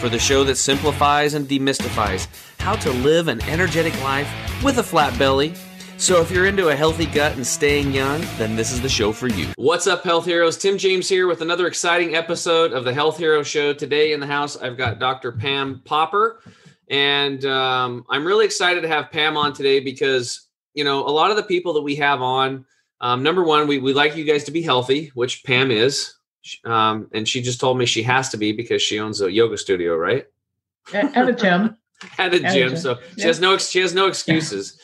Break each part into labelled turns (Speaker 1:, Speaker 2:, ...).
Speaker 1: for the show that simplifies and demystifies how to live an energetic life with a flat belly. So, if you're into a healthy gut and staying young, then this is the show for you. What's up, health heroes? Tim James here with another exciting episode of the Health Hero Show. Today in the house, I've got Dr. Pam Popper, and um, I'm really excited to have Pam on today because you know a lot of the people that we have on. Um, number one, we, we like you guys to be healthy, which Pam is. Um, and she just told me she has to be because she owns a yoga studio, right?
Speaker 2: And a gym.
Speaker 1: and a gym. So she has no she has no excuses,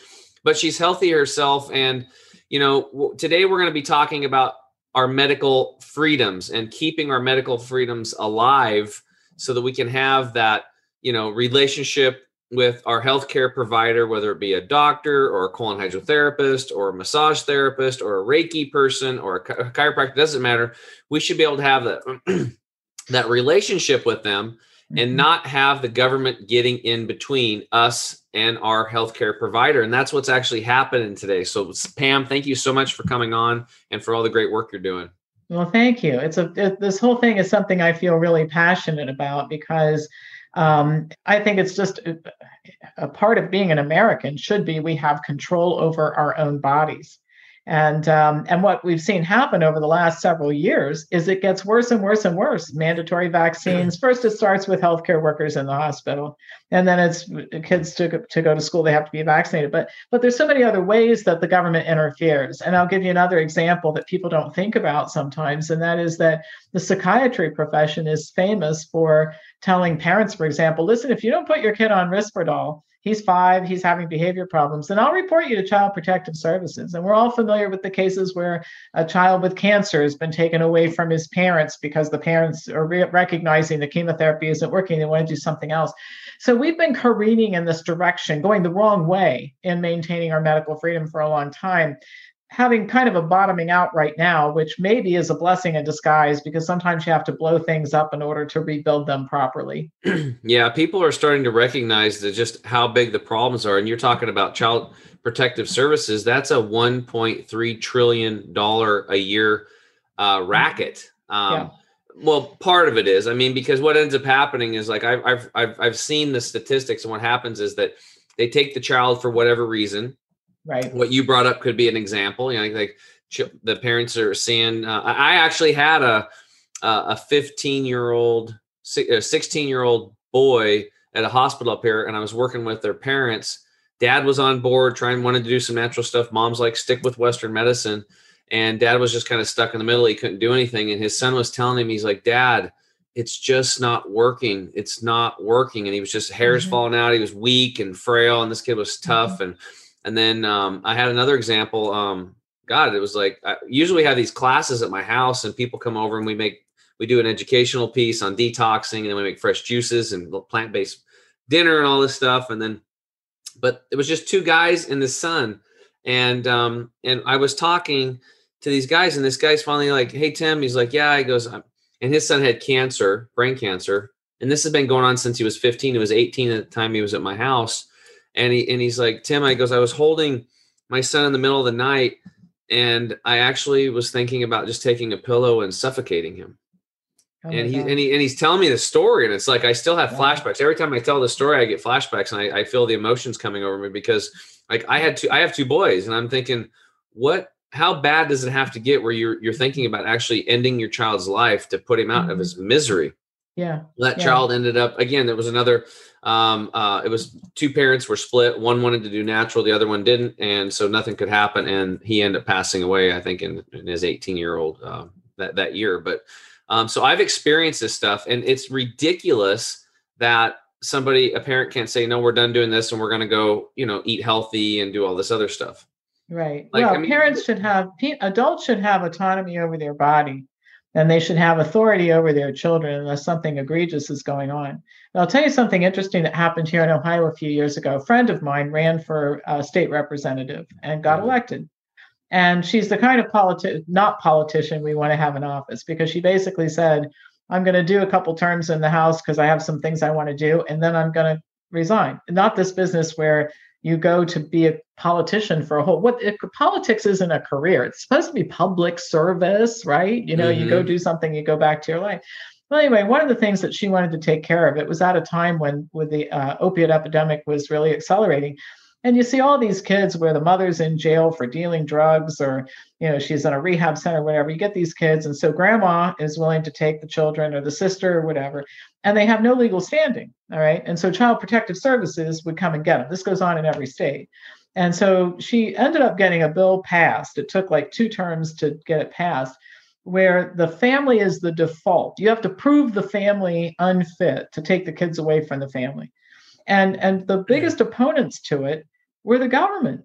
Speaker 1: but she's healthy herself. And you know, today we're going to be talking about our medical freedoms and keeping our medical freedoms alive, so that we can have that you know relationship with our healthcare provider, whether it be a doctor or a colon hydrotherapist or a massage therapist or a Reiki person or a chiropractor, doesn't matter. We should be able to have that that relationship with them and mm-hmm. not have the government getting in between us and our healthcare provider. And that's what's actually happening today. So, Pam, thank you so much for coming on and for all the great work you're doing.
Speaker 2: Well, thank you. It's a it, this whole thing is something I feel really passionate about because um, I think it's just a, a part of being an American should be we have control over our own bodies. And um, and what we've seen happen over the last several years is it gets worse and worse and worse. Mandatory vaccines. First, it starts with healthcare workers in the hospital, and then it's kids to to go to school. They have to be vaccinated. But but there's so many other ways that the government interferes. And I'll give you another example that people don't think about sometimes, and that is that the psychiatry profession is famous for telling parents, for example, listen, if you don't put your kid on Risperdal, he's five, he's having behavior problems, then I'll report you to Child Protective Services. And we're all familiar with the cases where a child with cancer has been taken away from his parents because the parents are re- recognizing the chemotherapy isn't working, they want to do something else. So we've been careening in this direction, going the wrong way in maintaining our medical freedom for a long time having kind of a bottoming out right now, which maybe is a blessing in disguise because sometimes you have to blow things up in order to rebuild them properly.
Speaker 1: yeah, people are starting to recognize that just how big the problems are. And you're talking about child protective services. That's a 1.3 trillion dollar a year uh, racket. Um, yeah. Well, part of it is. I mean, because what ends up happening is like I've I've I've, I've seen the statistics, and what happens is that they take the child for whatever reason
Speaker 2: Right.
Speaker 1: What you brought up could be an example. You know, like the parents are seeing. Uh, I actually had a a 15 year old, 16 year old boy at a hospital up here, and I was working with their parents. Dad was on board, trying wanted to do some natural stuff. Mom's like, stick with Western medicine, and Dad was just kind of stuck in the middle. He couldn't do anything, and his son was telling him, he's like, Dad, it's just not working. It's not working, and he was just hairs mm-hmm. falling out. He was weak and frail, and this kid was tough, mm-hmm. and and then um, I had another example. Um, God, it was like I usually have these classes at my house, and people come over and we make we do an educational piece on detoxing, and then we make fresh juices and plant based dinner and all this stuff. And then, but it was just two guys and the son, and um, and I was talking to these guys, and this guy's finally like, "Hey Tim," he's like, "Yeah," he goes, and his son had cancer, brain cancer, and this has been going on since he was 15. He was 18 at the time he was at my house and he and he's like tim i goes i was holding my son in the middle of the night and i actually was thinking about just taking a pillow and suffocating him. Oh and he and he and he's telling me the story and it's like i still have flashbacks. Every time i tell the story i get flashbacks and I, I feel the emotions coming over me because like i had two i have two boys and i'm thinking what how bad does it have to get where you're you're thinking about actually ending your child's life to put him out mm-hmm. of his misery
Speaker 2: yeah
Speaker 1: that
Speaker 2: yeah.
Speaker 1: child ended up again there was another um, uh, it was two parents were split. One wanted to do natural, the other one didn't, and so nothing could happen. And he ended up passing away, I think, in, in his 18 year old uh, that that year. But um, so I've experienced this stuff, and it's ridiculous that somebody, a parent, can't say, "No, we're done doing this, and we're going to go, you know, eat healthy and do all this other stuff."
Speaker 2: Right. Like, well, I mean, parents should have adults should have autonomy over their body then they should have authority over their children unless something egregious is going on. And I'll tell you something interesting that happened here in Ohio a few years ago. A friend of mine ran for a state representative and got
Speaker 1: Mm-hmm.
Speaker 2: elected. And she's the kind of politi- not politician we want to have in office because she basically said, I'm going to do a couple terms in the House because I have some things I want to do, and then I'm going to resign. Not this business where you go to be a politician for a whole what it, politics isn't a career it's supposed to be public service right? You know you go do something you go back to your life. Well anyway one of the things that she wanted to take care of it was at a time when when the uh, opiate epidemic was really accelerating and you see all these kids where the mother's in jail for dealing drugs or you know she's in a rehab center whatever. You get these kids and so grandma is willing to take the children or the sister or whatever and they have no legal standing all right? And so child protective services would come and get them this goes on in every state. And so she ended up getting a bill passed. It took like two terms to get it passed where the family is the default. You have to prove the family unfit to take the kids away from the family. And and the hmm. biggest opponents to it were the government.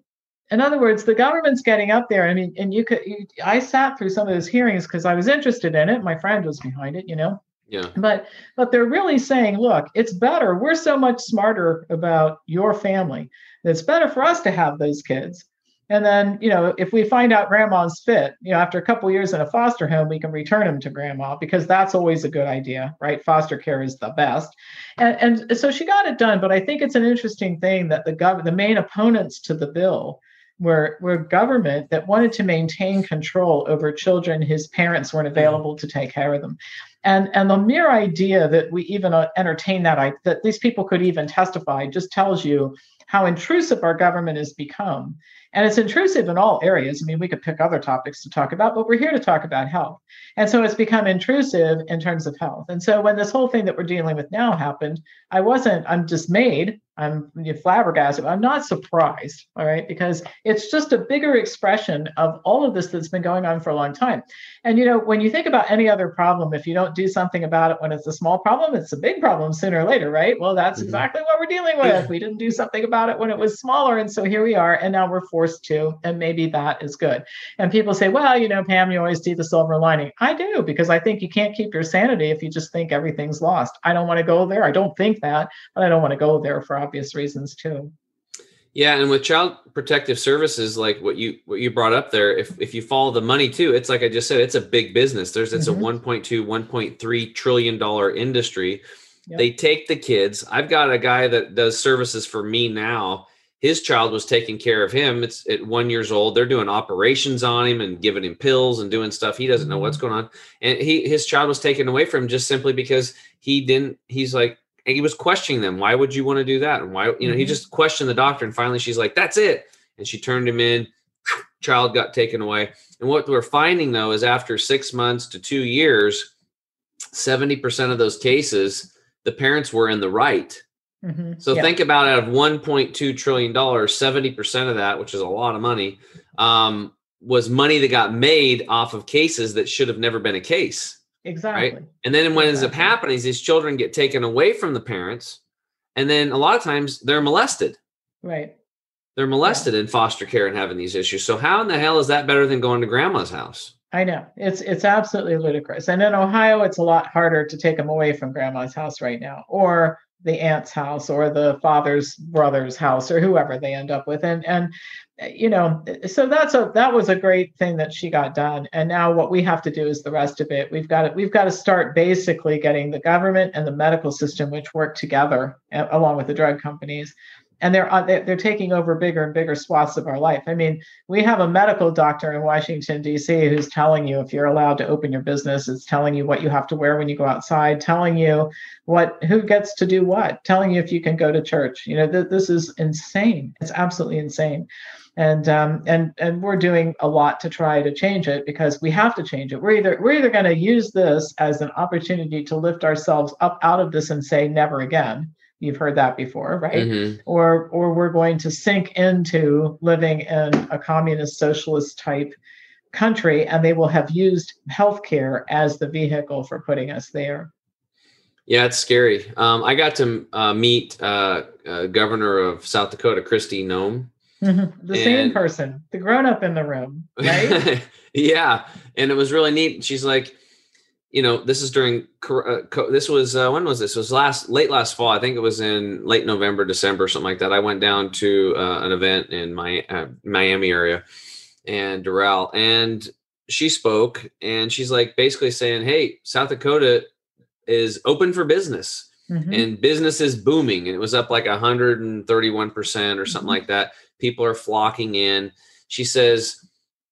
Speaker 2: In other words the government's getting up there. I mean and you could you, i sat through some of those hearings because i was interested in it. My friend was behind it you know?
Speaker 1: Yeah.
Speaker 2: But but they're really saying look it's better. We're so much smarter about your family. It's better for us to have those kids and then you know if we find out grandma's fit you know after a couple years in a foster home we can return them to grandma because that's always a good idea right? Foster care is the best. And, and so she got it done but i think it's an interesting thing that the gov the main opponents to the bill were, were government that wanted to maintain control over children whose parents weren't available to take care of them. And and the mere idea that we even uh, entertain that that these people could even testify just tells you how intrusive our government has become and it's intrusive in all areas. I mean we could pick other topics to talk about but we're here to talk about health. And so it's become intrusive in terms of health. And so when this whole thing that we're dealing with now happened i wasn't i'm dismayed i'm flabbergasted i'm not surprised all right? Because it's just a bigger expression of all of this that's been going on for a long time. And you know when you think about any other problem if you don't do something about it when it's a small problem it's a big problem sooner or later right? Well that's mm-hmm. exactly what we're dealing with. We didn't do something about it when it was smaller and so here we are and now we're forced to and maybe that is good. And people say well you know pam you always see the silver lining. I do because i think you can't keep your sanity if you just think everything's lost. I don't want to go there. I don't think that but i don't want to go there for obvious reasons too
Speaker 1: yeah, and with child protective services, like what you what you brought up there, if if you follow the money too, it's like I just said, it's a big business. There's it's mm-hmm. a 1.2, 1.3 trillion dollar industry. Yep. They take the kids. I've got a guy that does services for me now. His child was taking care of him. It's at one years old. They're doing operations on him and giving him pills and doing stuff. He doesn't know what's going on. And he his child was taken away from him just simply because he didn't. He's like, and he was questioning them. Why would you want to do that? And why, you know, mm-hmm. he just questioned the doctor. And finally, she's like, "That's it." And she turned him in. Child got taken away. And what we're finding though is after six months to two years, seventy percent of those cases, the parents were in the right. Mm-hmm. So yeah. think about out of one point two trillion dollars, seventy percent of that, which is a lot of money, um, was money that got made off of cases that should have never been a case.
Speaker 2: Exactly.
Speaker 1: Right? And then what exactly. ends up happening is these children get taken away from the parents, and then a lot of times they're molested.
Speaker 2: Right.
Speaker 1: They're molested yeah. in foster care and having these issues. So how in the hell is that better than going to grandma's house?
Speaker 2: I know it's it's absolutely ludicrous. And in Ohio, it's a lot harder to take them away from grandma's house right now, or the aunt's house, or the father's brother's house, or whoever they end up with. And and eh, you know eh, so that's a that was a great thing that she got done and now what we have to do is the rest of it we've got to we've got to start basically getting the government and the medical system which work together eh, along with the drug companies and they're they're taking over bigger and bigger swaths of our life i mean we have a medical doctor in washington d.c who's telling you if you're allowed to open your business it's telling you what you have to wear when you go outside telling you what who gets to do what telling you if you can go to church you know th- this is insane it's absolutely insane and um, and and we're doing a lot to try to change it because we have to change it. We're either we're either going to use this as an opportunity to lift ourselves up out of this and say never again. You've heard that before, right? Mm-hmm. Or or we're going to sink into living in a communist socialist type country, and they will have used healthcare as the vehicle for putting us there.
Speaker 1: Yeah, it's scary. Um, I got to uh, meet uh, uh, Governor of South Dakota, Kristi Noem,
Speaker 2: Mm-hmm. The and, same person, the grown up in the room, right?
Speaker 1: yeah. And it was really neat. She's like, you know, this is during uh, this was uh, when was this? It was last late last fall. I think it was in late November, December, something like that. I went down to uh, an event in my uh, Miami area and Doral, and she spoke, and she's like basically saying, "Hey, South Dakota is open for business." Mm-hmm. And business is booming, and it was up like 131 percent or something mm-hmm. like that. People are flocking in. She says,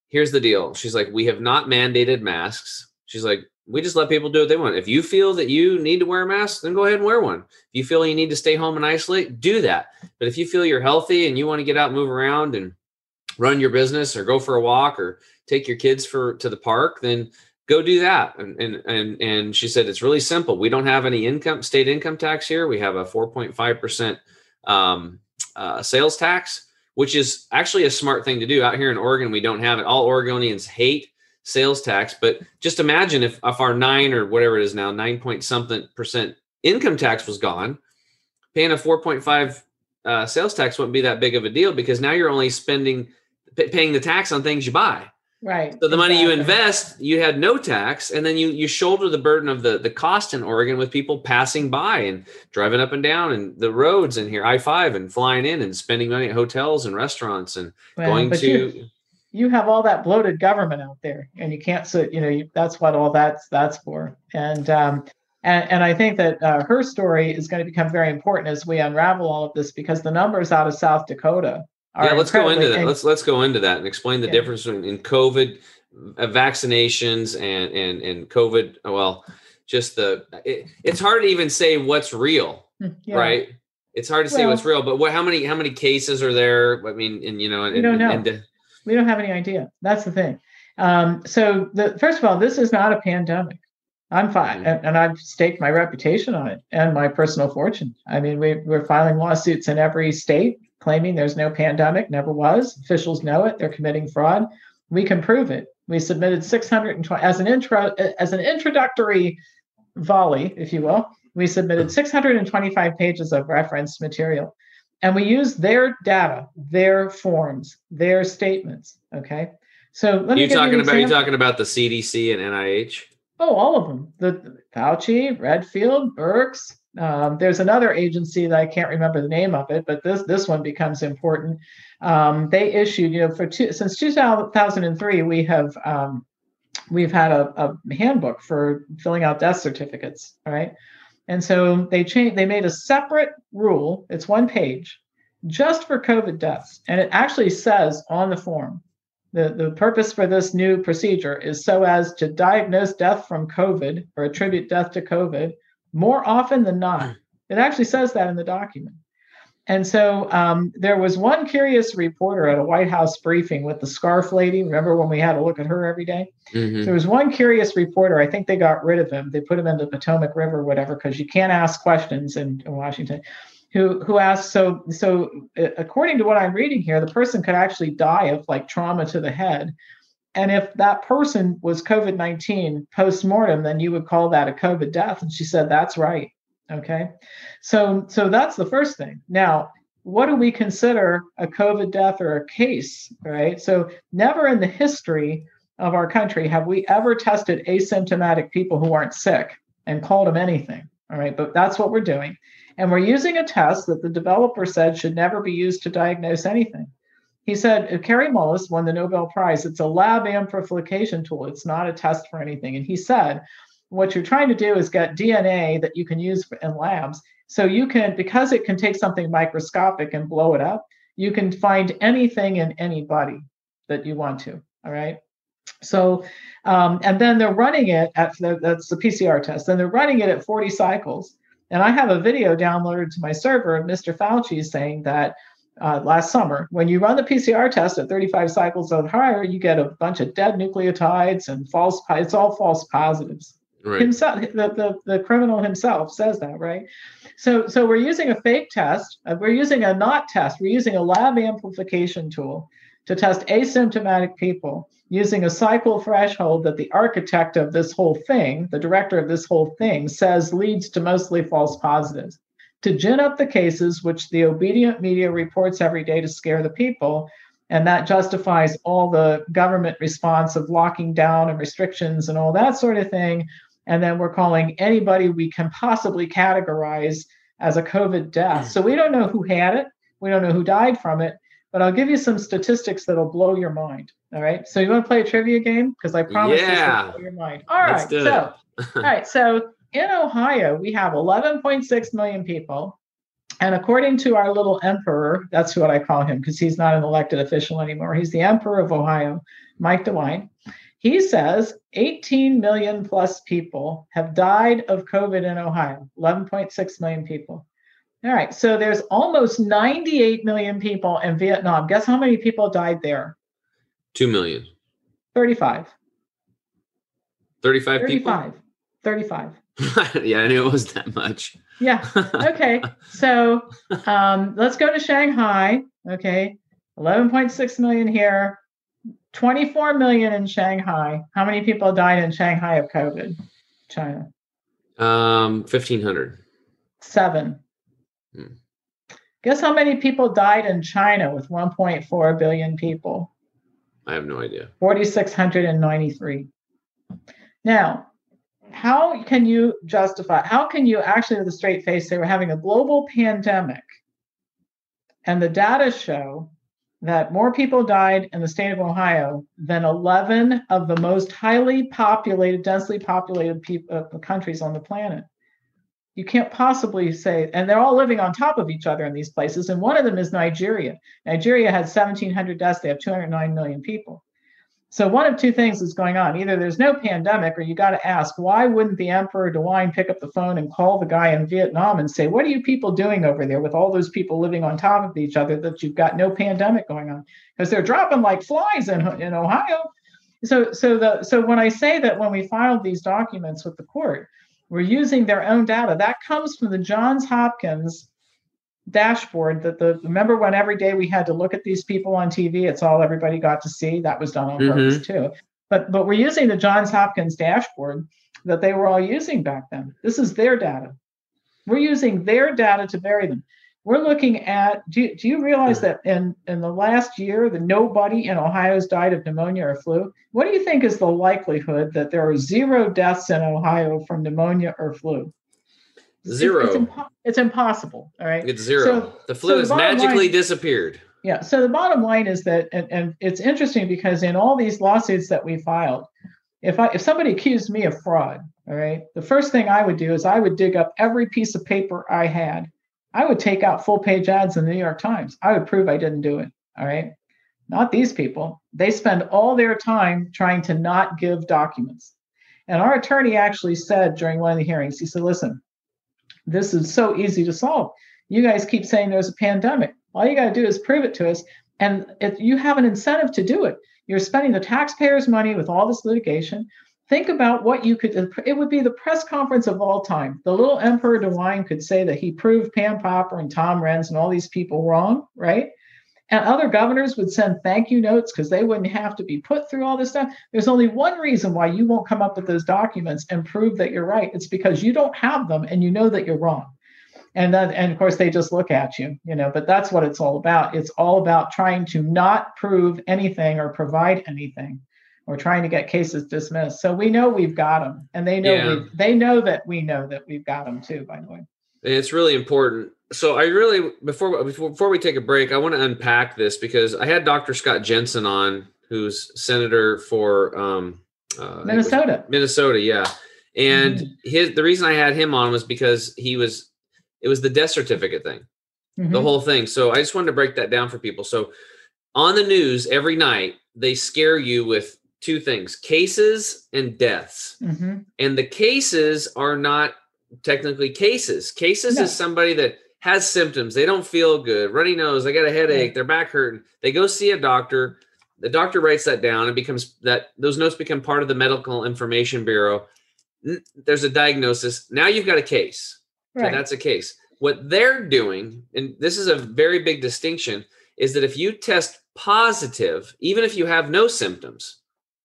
Speaker 1: "Here's the deal." She's like, "We have not mandated masks." She's like, we just let people do what they want. If you feel that you need to wear a mask, then go ahead and wear one. If you feel you need to stay home and isolate, do that. But if you feel you're healthy and you want to get out move around and run your business or go for a walk or take your kids for to the park, then go do that. And and and, and she said it's really simple. We don't have any income state income tax here. We have a 4.5 percent um, uh, sales tax, which is actually a smart thing to do. Out here in Oregon, we don't have it. All Oregonians hate sales tax. But just imagine if, if our nine or whatever it is now, nine point something percent income tax was gone, paying a 4.5 uh, sales tax wouldn't be that big of a deal because now you're only spending, p- paying the tax on things you buy.
Speaker 2: Right.
Speaker 1: So the exactly. money you invest, you had no tax, and then you you shoulder the burden of the the cost in Oregon with people passing by and driving up and down and the roads in here, I five, and flying in and spending money at hotels and restaurants and well, going to.
Speaker 2: You, you have all that bloated government out there and you can't sit you know you, that's what all that's that's for and um and, and i think that uh, her story is going to become very important as we unravel all of this because the numbers out of south dakota
Speaker 1: yeah let's go into that let's let's go into that and explain the yeah. difference in, in covid uh, vaccinations and and and covid well just the it, it's hard to even say what's real hmm, yeah. right it's hard to say well, what's real but what how many how many cases are there i mean and you know and,
Speaker 2: we don't know. And, we don't have any idea. That's the thing. Um, so, the, first of all, this is not a pandemic. I'm fine, mm-hmm. and, and, I've staked my reputation on it and my personal fortune. I mean, we, we're filing lawsuits in every state claiming there's no pandemic, never was. Officials know it; they're committing fraud. We can prove it. We submitted 620 as an intro as an introductory volley, if you will. We submitted 625 pages of reference material and we use their data, their forms, their statements. Okay. So
Speaker 1: let me you talking about you talking about the CDC and NIH?
Speaker 2: Oh, all of them. The Fauci, Redfield, Birx. Um, there's another agency that I can't remember the name of it, but this this one becomes important. Um, they issued, you know, for two, since 2003, we have um, we've had a, a handbook for filling out death certificates. All right. And so they changed, they made a separate rule, it's one page, just for COVID deaths. And it actually says on the form the, the purpose for this new procedure is so as to diagnose death from COVID or attribute death to COVID more often than not. Hmm. It actually says that in the document. And so um, there was one curious reporter at a White House briefing with the scarf lady. Remember when we had to look at her every day? Mm-hmm. There was one curious reporter. I think they got rid of him. They put him in the Potomac River, whatever, because you can't ask questions in, in Washington. Who who asked? So so uh, according to what I'm reading here, the person could actually die of like trauma to the head. And if that person was COVID 19 post mortem, then you would call that a COVID death. And she said, that's right. Okay. So so that's the first thing. Now, what do we consider a COVID death or a case? Right. So never in the history of our country have we ever tested asymptomatic people who aren't sick and called them anything. All right. But that's what we're doing. And we're using a test that the developer said should never be used to diagnose anything. He said, uh, Kary Mullis won the Nobel Prize. It's a lab amplification tool. It's not a test for anything. And he said, what you're trying to do is get DNA that you can use in labs. So you can, because it can take something microscopic and blow it up, you can find anything in anybody that you want to. All right. So, um, and then they're running it at the, that's the PCR test. Then they're running it at 40 cycles. And I have a video downloaded to my server of Mr. Fauci saying that uh, last summer, when you run the PCR test at 35 cycles or higher, you get a bunch of dead nucleotides and false. It's all false positives. Right. Himself, the, the, the criminal himself says that, right? So, so we're using a fake test. Uh, we're using a not test. We're using a lab amplification tool to test asymptomatic people using a cycle threshold that the architect of this whole thing, the director of this whole thing, says leads to mostly false positives. To gin up the cases, which the obedient media reports every day to scare the people, and that justifies all the government response of locking down and restrictions and all that sort of thing And then we're calling anybody we can possibly categorize as a COVID death. So we don't know who had it. We don't know who died from it. But I'll give you some statistics that'll blow your mind. All right. So you want to play a trivia game? Because I promise
Speaker 1: Yeah.
Speaker 2: this will blow your mind. All right. So all right. So in Ohio, we have 11.6 million people. And according to our little emperor, that's what I call him because he's not an elected official anymore. He's the emperor of Ohio, Mike DeWine. He says 18 million plus people have died of COVID in Ohio, 11.6 million people. All right. So there's almost 98 million people in Vietnam. Guess how many people died there?
Speaker 1: Two million.
Speaker 2: 35.
Speaker 1: 35 people?
Speaker 2: 35. 35.
Speaker 1: yeah, I knew it was that much.
Speaker 2: Yeah. okay so um, let's go to shanghai okay 11.6 million here 24 million in shanghai how many people died in shanghai of covid china
Speaker 1: um, 1500.
Speaker 2: seven
Speaker 1: Hmm.
Speaker 2: guess how many people died in china with 1.4 billion people
Speaker 1: I have no idea.
Speaker 2: 4693 now how can you justify how can you actually with a straight face say we're having a global pandemic and the data show that more people died in the state of ohio than 11 of the most highly populated densely populated uh, countries on the planet. You can't possibly say and they're all living on top of each other in these places and one of them is nigeria. Nigeria had 1700 deaths they have 209 million people so one of two things is going on. Either there's no pandemic, or you got to ask, why wouldn't the Emperor DeWine pick up the phone and call the guy in Vietnam and say, what are you people doing over there with all those people living on top of each other that you've got no pandemic going on? Because they're dropping like flies in, in Ohio. So, so the so when I say that when we filed these documents with the court, we're using their own data. That comes from the Johns Hopkins dashboard that the remember when every day we had to look at these people on TV, it's all everybody got to see. That was done on mm-hmm. purpose too. But but we're using the Johns Hopkins dashboard that they were all using back then. This is their data. We're using their data to bury them. We're looking at do you, do you realize that in in the last year that nobody in Ohio has died of pneumonia or flu? What do you think is the likelihood that there are zero deaths in Ohio from pneumonia or flu? It's-
Speaker 1: Zero.
Speaker 2: It's, impo- it's impossible. All right.
Speaker 1: It's zero.
Speaker 2: So-
Speaker 1: the flu
Speaker 2: the
Speaker 1: has
Speaker 2: bottom
Speaker 1: magically
Speaker 2: line-
Speaker 1: disappeared.
Speaker 2: Yeah. So the bottom line is that, and, and it's interesting because in all these lawsuits that we filed, if I if somebody accused me of fraud, all right, the first thing I would do is I would dig up every piece of paper I had. I would take out full page ads in the New York Times. I would prove I didn't do it. All right. Not these people. They spend all their time trying to not give documents. And our attorney actually said during one of the hearings, he said, listen, this is so easy to solve. You guys keep saying there's a pandemic. All you got to do is prove it to us. And if you have an incentive to do it, you're spending the taxpayers' money with all this litigation. Think about what you could, it would be the press conference of all time. The little Emperor DeWine could say that he proved Pam Popper and Tom Renz and all these people wrong, right? And other governors would send thank you notes because they wouldn't have to be put through all this stuff. There's only one reason why you won't come up with those documents and prove that you're right. It's because you don't have them and you know that you're wrong. And then, and of course, they just look at you, you know, but that's what it's all about. It's all about trying to not prove anything or provide anything or trying to get cases dismissed. So we know we've got them and they know,
Speaker 1: Yeah.
Speaker 2: we they know that we know that we've got them too, by the way.
Speaker 1: It's really important. So I really before before we take a break, I want to unpack this because I had Dr. Scott Jensen on, who's senator for um, uh, I think it was
Speaker 2: Minnesota.
Speaker 1: Minnesota, yeah. And
Speaker 2: Mhm.
Speaker 1: his the reason I had him on was because he was it was the death certificate thing, the
Speaker 2: Mhm.
Speaker 1: whole thing. So I just wanted to break that down for people. So on the news every night they scare you with two things: cases and deaths
Speaker 2: Mhm.
Speaker 1: and the cases are not technically cases. Cases
Speaker 2: No.
Speaker 1: is somebody that has symptoms. They don't feel good, runny nose, they got a headache, their back hurting. They go see a doctor. The doctor writes that down and becomes that those notes become part of the medical information bureau. There's a diagnosis. Now you've got a case.
Speaker 2: Right.
Speaker 1: that's a case. What they're doing, and this is a very big distinction, is that if you test positive, even if you have no symptoms,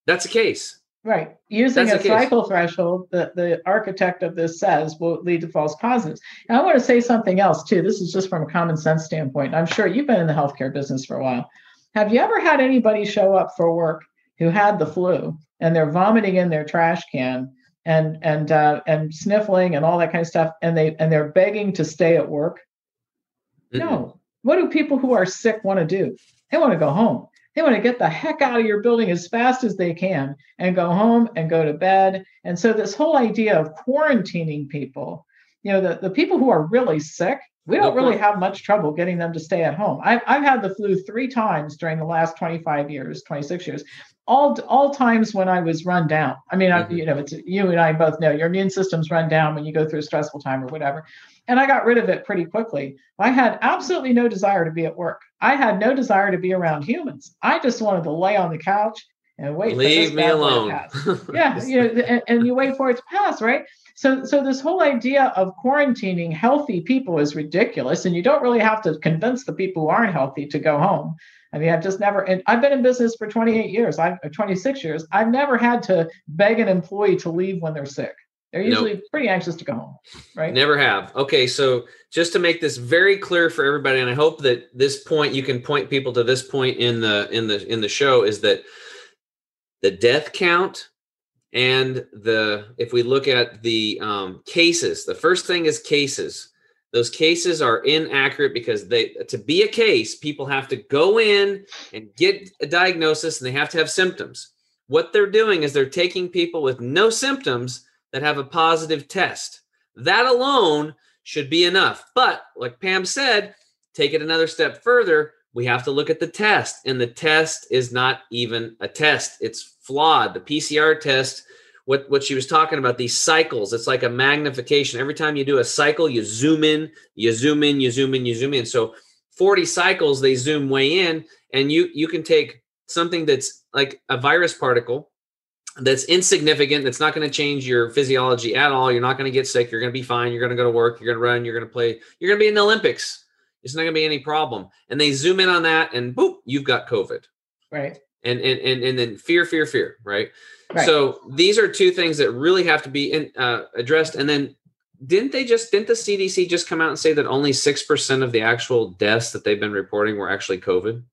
Speaker 1: that's a case.
Speaker 2: Right. Using
Speaker 1: That's
Speaker 2: a cycle threshold that the architect of this says will lead to false positives. And I want to say something else too. This is just from a common sense standpoint. I'm sure you've been in the healthcare business for a while. Have you ever had anybody show up for work who had the flu and they're vomiting in their trash can and and uh, and sniffling and all that kind of stuff, and they and they're begging to stay at work. Mm-mm. No, what do people who are sick want to do? They want to go home. They want to get the heck out of your building as fast as they can and go home and go to bed. And so, this whole idea of quarantining people, you know, the, the people who are really sick, we don't really have much trouble getting them to stay at home. I've, I've had the flu three times during the last 25 years, 26 years, all all times when I was run down. I mean, mm-hmm. I, you know, it's you and I both know your immune system's run down when you go through a stressful time or whatever. And I got rid of it pretty quickly. I had absolutely no desire to be at work. I had no desire to be around humans. I just wanted to lay on the couch and wait.
Speaker 1: Leave me alone.
Speaker 2: yeah, you know, and, and you wait for it to pass, right? So, so this whole idea of quarantining healthy people is ridiculous, and you don't really have to convince the people who aren't healthy to go home. I mean, I've just never, and I've been in business for 28 years, I've 26 years. I've never had to beg an employee to leave when they're sick. They're usually nope. pretty anxious to go home, right?
Speaker 1: Never have. Okay, so just to make this very clear for everybody, and I hope that this point you can point people to this point in the in the in the show is that the death count and the if we look at the um, cases, the first thing is cases. Those cases are inaccurate because they to be a case, people have to go in and get a diagnosis, and they have to have symptoms. What they're doing is they're taking people with no symptoms that have a positive test. That alone should be enough. But like Pam said, take it another step further. We have to look at the test, and the test is not even a test. It's flawed. The PCR test, what, what she was talking about, these cycles, it's like a magnification. Every time you do a cycle, you zoom in, you zoom in, you zoom in, you zoom in. So 40 cycles, they zoom way in, and you you can take something that's like a virus particle that's insignificant that's not going to change your physiology at all you're not going to get sick you're going to be fine you're going to go to work you're going to run you're going to play you're going to be in the olympics. It's not going to be any problem. And they zoom in on that and boop you've got covid.
Speaker 2: Right.
Speaker 1: And and and, and then fear fear fear right? right. So these are two things that really have to be in, uh, addressed. And then didn't they just didn't the cdc just come out and say that only 6% of the actual deaths that they've been reporting were actually covid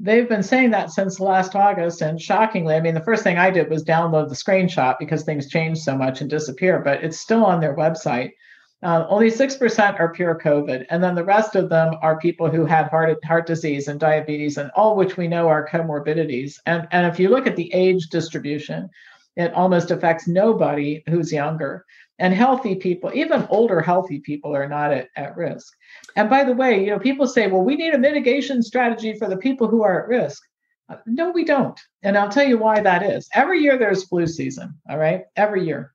Speaker 2: they've been saying that since last August. And shockingly, I mean, the first thing I did was download the screenshot because things change so much and disappear, but it's still on their website. Uh, only 6% are pure COVID. And then the rest of them are people who had heart, heart disease and diabetes, and all which we know are comorbidities. And, and if you look at the age distribution, it almost affects nobody who's younger. And healthy people, even older healthy people, are not at, at risk. And by the way, you know, people say, well, we need a mitigation strategy for the people who are at risk. Uh, no, we don't. And I'll tell you why that is. Every year there's flu season, all right? Every year.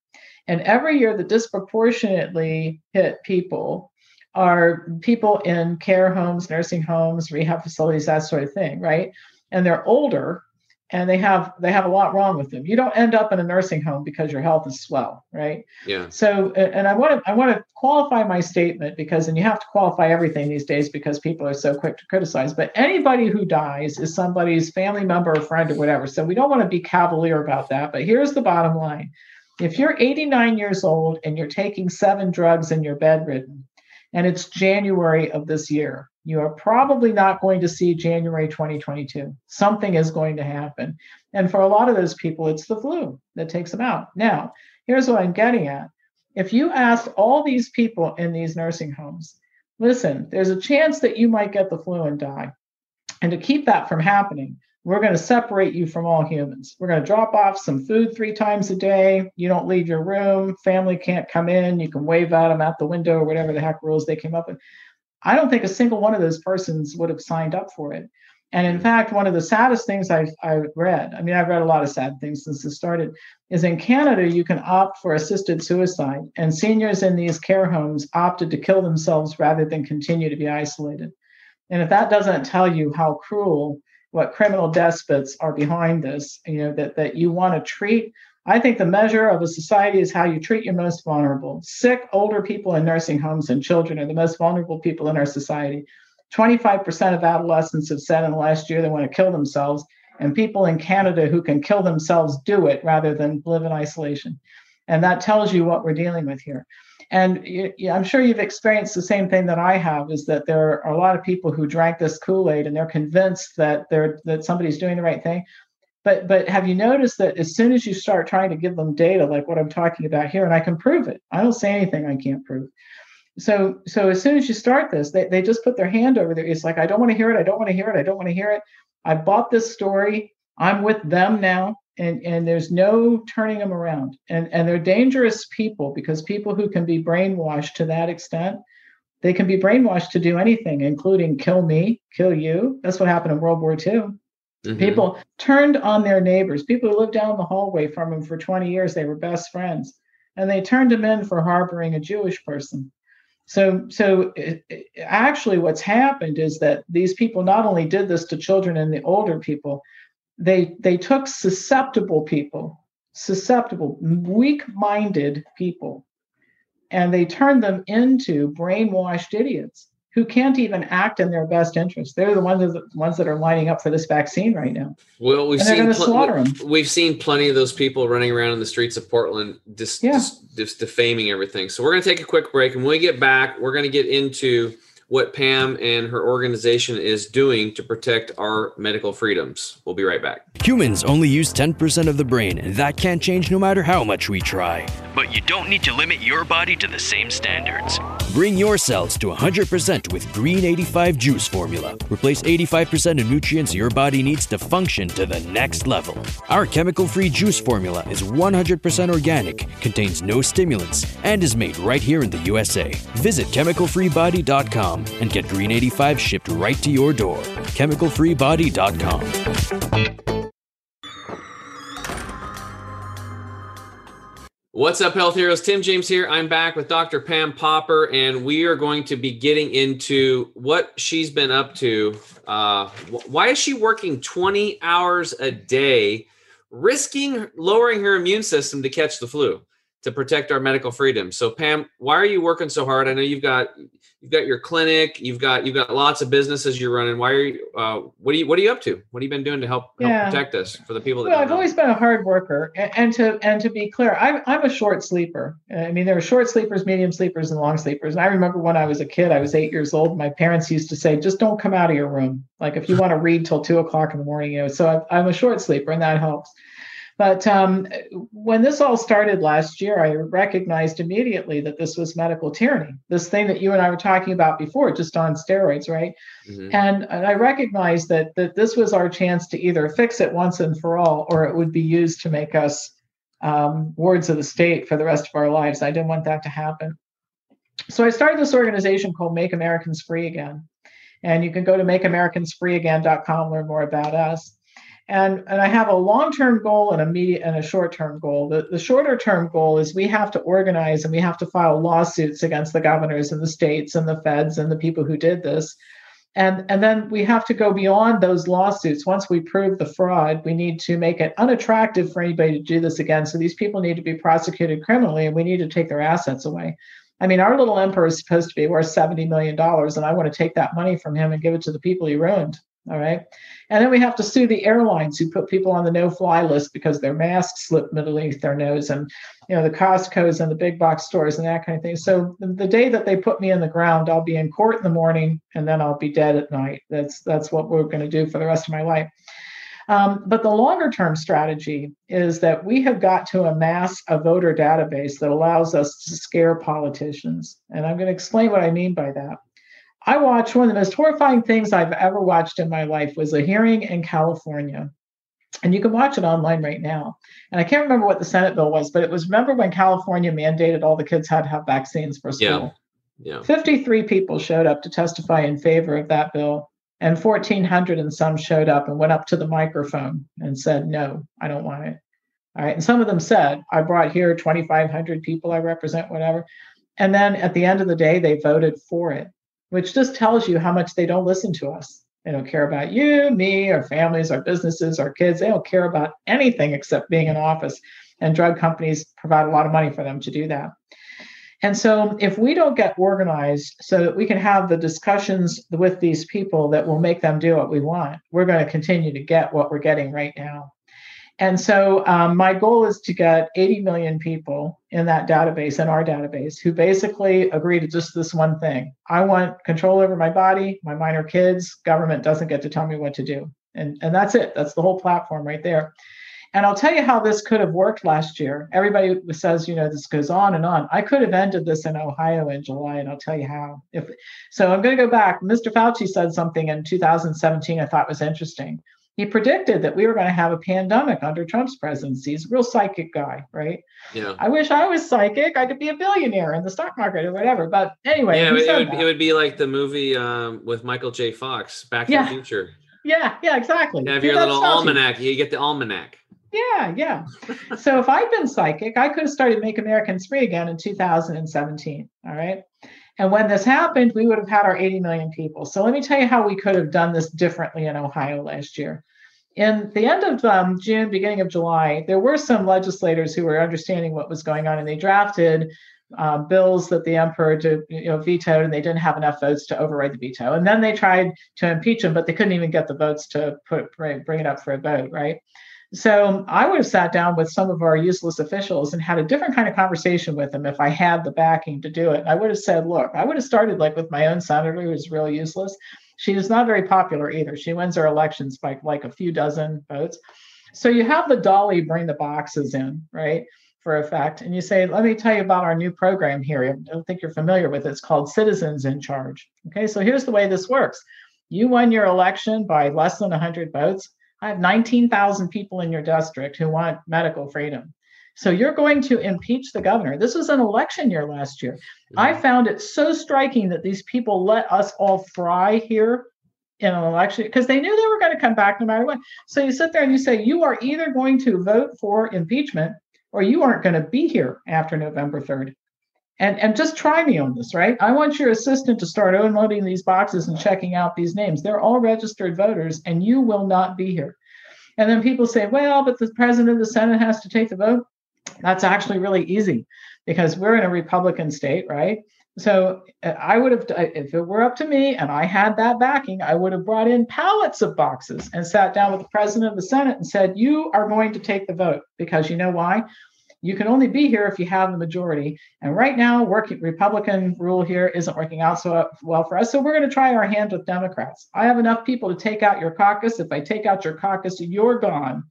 Speaker 2: And every year the disproportionately hit people are people in care homes, nursing homes, rehab facilities, that sort of thing, right? And they're older and they have they have a lot wrong with them. You don't end up in a nursing home because your health is swell, right?
Speaker 1: Yeah.
Speaker 2: So, and I want to I want to qualify my statement because, and you have to qualify everything these days because people are so quick to criticize. But anybody who dies is somebody's family member or friend or whatever. So we don't want to be cavalier about that. But here's the bottom line: if you're 89 years old and you're taking seven drugs and you're bedridden, and it's January of this year, you are probably not going to see January 2022. Something is going to happen. And for a lot of those people, it's the flu that takes them out. Now, here's what I'm getting at. If you asked all these people in these nursing homes, listen, there's a chance that you might get the flu and die. And to keep that from happening, we're going to separate you from all humans. We're going to drop off some food three times a day. You don't leave your room. Family can't come in. You can wave at them at the window or whatever the heck rules they came up with. I don't think a single one of those persons would have signed up for it. And in mm. fact, one of the saddest things I've, I've read, I mean, I've read a lot of sad things since this started, is in Canada, you can opt for assisted suicide. And seniors in these care homes opted to kill themselves rather than continue to be isolated. And if that doesn't tell you how cruel what criminal despots are behind this, you know, that, that you want to treat I think the measure of a society is how you treat your most vulnerable. Sick, older people in nursing homes and children are the most vulnerable people in our society. 25% of adolescents have said in the last year they want to kill themselves, and people in Canada who can kill themselves do it rather than live in isolation. And that tells you what we're dealing with here. And I'm sure you've experienced the same thing that I have is that there are a lot of people who drank this Kool-Aid and they're convinced that they're that somebody's doing the right thing But but have you noticed that as soon as you start trying to give them data like what I'm talking about here, and I can prove it, I don't say anything I can't prove. So so as soon as you start this, they, they just put their hand over there. It's like, I don't want to hear it, I don't want to hear it, I don't want to hear it. I bought this story. I'm with them now. And, and there's no turning them around. And, and they're dangerous people because people who can be brainwashed to that extent, they can be brainwashed to do anything, including kill me, kill you. That's what happened in World War II. Mm-hmm. People turned on their neighbors. People who lived down the hallway from them for 20 years, they were best friends, and they turned them in for harboring a Jewish person. So, so it, it, actually, what's happened is that these people not only did this to children and the older people, they they took susceptible people, susceptible, weak-minded people, and they turned them into brainwashed idiots who can't even act in their best interest. They're the ones that, the ones that are lining up for this vaccine right now.
Speaker 1: Well, we've seen pl- we've seen plenty of those people running around in the streets of Portland, just, yeah. just, just defaming everything. So we're going to take a quick break, and when we get back, we're going to get into what Pam and her organization is doing to protect our medical freedoms. We'll be right back.
Speaker 3: Humans only use 10% of the brain, and that can't change no matter how much we try.
Speaker 4: But you don't need to limit your body to the same standards.
Speaker 3: Bring your cells to 100% with Green 85 Juice Formula. Replace 85% of nutrients your body needs to function to the next level. Our chemical free juice formula is 100% organic, contains no stimulants, and is made right here in the USA. Visit chemicalfreebody.com and get Green 85 shipped right to your door. ChemicalFreeBody.com.
Speaker 1: What's up, health heroes? Tim James here. I'm back with Dr. Pam Popper, and we are going to be getting into what she's been up to. Uh, why is she working 20 hours a day, risking lowering her immune system to catch the flu? to protect our medical freedom. So Pam, why are you working so hard? I know you've got you've got your clinic, you've got you've got lots of businesses you're running. Why are you uh, what are you what are you up to? What have you been doing to help, help yeah. protect us for the people that
Speaker 2: Well, I've
Speaker 1: know?
Speaker 2: always been a hard worker. And, to and to be clear, I'm I'm a short sleeper. I mean, there are short sleepers, medium sleepers, and long sleepers. And I remember when I was a kid, I was eight years old, my parents used to say, just don't come out of your room. Like if you want to read till two o'clock in the morning, you know. So I'm a short sleeper and that helps. But um, when this all started last year, I recognized immediately that this was medical tyranny, this thing that you and I were talking about before, just on steroids, right? Mm-hmm. And, and I recognized that, that this was our chance to either fix it once and for all, or it would be used to make us um, wards of the state for the rest of our lives. I didn't want that to happen. So I started this organization called Make Americans Free Again. And you can go to makeamericansfreeagain.com, learn more about us. And, and I have a long-term goal and a medium and a short-term goal. The, the shorter-term goal is we have to organize and we have to file lawsuits against the governors and the states and the feds and the people who did this. And, and then we have to go beyond those lawsuits. Once we prove the fraud, we need to make it unattractive for anybody to do this again. So these people need to be prosecuted criminally and we need to take their assets away. I mean, our little emperor is supposed to be worth $70 million, and I want to take that money from him and give it to the people he ruined. All right. And then we have to sue the airlines who put people on the no fly list because their masks slip beneath their nose and, you know, the Costco's and the big box stores and that kind of thing. So the day that they put me in the ground, I'll be in court in the morning and then I'll be dead at night. That's, that's what we're going to do for the rest of my life. Um, but the longer term strategy is that we have got to amass a voter database that allows us to scare politicians. And I'm going to explain what I mean by that. I watched one of the most horrifying things I've ever watched in my life was a hearing in California. And you can watch it online right now. And I can't remember what the Senate bill was, but it was remember when California mandated all the kids had to have vaccines for school. Yeah. yeah. 53 people showed up to testify in favor of that bill, and 1,400 and some showed up and went up to the microphone and said, No, I don't want it. All right. And some of them said, I brought here 2,500 people I represent, whatever. And then at the end of the day, they voted for it which just tells you how much they don't listen to us. They don't care about you, me, our families, our businesses, our kids. They don't care about anything except being in office. And drug companies provide a lot of money for them to do that. And so, if we don't get organized so that we can have the discussions with these people that will make them do what we want, we're going to continue to get what we're getting right now. And so um, my goal is to get 80 million people in that database, in our database, who basically agree to just this one thing. I want control over my body, my minor kids. Government doesn't get to tell me what to do. And, and that's it. That's the whole platform right there. And I'll tell you how this could have worked last year. Everybody says, you know, this goes on and on. I could have ended this in Ohio in July, and I'll tell you how. If so, I'm going to go back. Mr. Fauci said something in 2017 I thought was interesting. He predicted that we were going to have a pandemic under Trump's presidency. He's a real psychic guy, right?
Speaker 1: Yeah.
Speaker 2: I wish I was psychic. I could be a billionaire in the stock market or whatever. But anyway,
Speaker 1: Yeah, it, would,
Speaker 2: that.
Speaker 1: it would be like the movie um, with Michael J. Fox, Back to
Speaker 2: Yeah.
Speaker 1: the Future.
Speaker 2: yeah, yeah, exactly.
Speaker 1: You have your little almanac. You get the almanac.
Speaker 2: Yeah, yeah. so if I'd been psychic, I could have started Make Americans Free again in 2017. All right. And when this happened, we would have had our 80 million people. So let me tell you how we could have done this differently in Ohio last year. In the end of um, June, beginning of July, there were some legislators who were understanding what was going on, and they drafted um, bills that the emperor to, you know, vetoed, and they didn't have enough votes to override the veto. And then they tried to impeach him, but they couldn't even get the votes to put bring it up for a vote, right? So I would have sat down with some of our useless officials and had a different kind of conversation with them if I had the backing to do it. I would have said, look, I would have started like with my own senator who's really useless. She is not very popular either. She wins her elections by like a few dozen votes. So you have the dolly bring the boxes in, right? For effect. And you say, let me tell you about our new program here. I don't think you're familiar with it. It's called Citizens in Charge. Okay, so here's the way this works. You won your election by less than 100 votes. I have 19,000 people in your district who want medical freedom. So you're going to impeach the governor. This was an election year last year. Mm-hmm. I found it so striking that these people let us all fry here in an election because they knew they were going to come back no matter what. So you sit there and you say, you are either going to vote for impeachment or you aren't going to be here after November 3rd. And, and just try me on this, right? I want your assistant to start unloading these boxes and checking out these names. They're all registered voters, and you will not be here. And then people say, well, but the president of the Senate has to take the vote. That's actually really easy because we're in a Republican state, right? So uh, I would have, if it were up to me and I had that backing, I would have brought in pallets of boxes and sat down with the president of the Senate and said, you are going to take the vote because you know why? You can only be here if you have the majority. And right now, working Republican rule here isn't working out so well for us. So we're going to try our hand with Democrats. I have enough people to take out your caucus. If I take out your caucus, you're gone.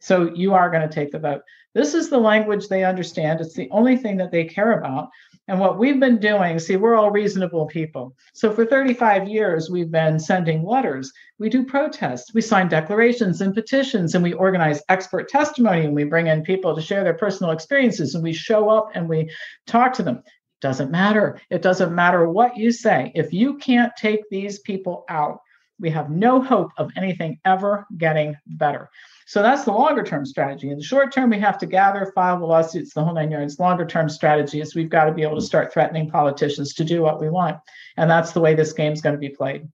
Speaker 2: So you are going to take the vote. This is the language they understand. It's the only thing that they care about. And what we've been doing, see, we're all reasonable people. So for 35 years, we've been sending letters. We do protests. We sign declarations and petitions, and we organize expert testimony, and we bring in people to share their personal experiences, and we show up and we talk to them. It doesn't matter. It doesn't matter what you say. If you can't take these people out, we have no hope of anything ever getting better. So that's the longer term strategy. In the short term, we have to gather, file the lawsuits, the whole nine yards. Longer term strategy is we've got to be able to start threatening politicians to do what we want. And that's the way this game's going to be played.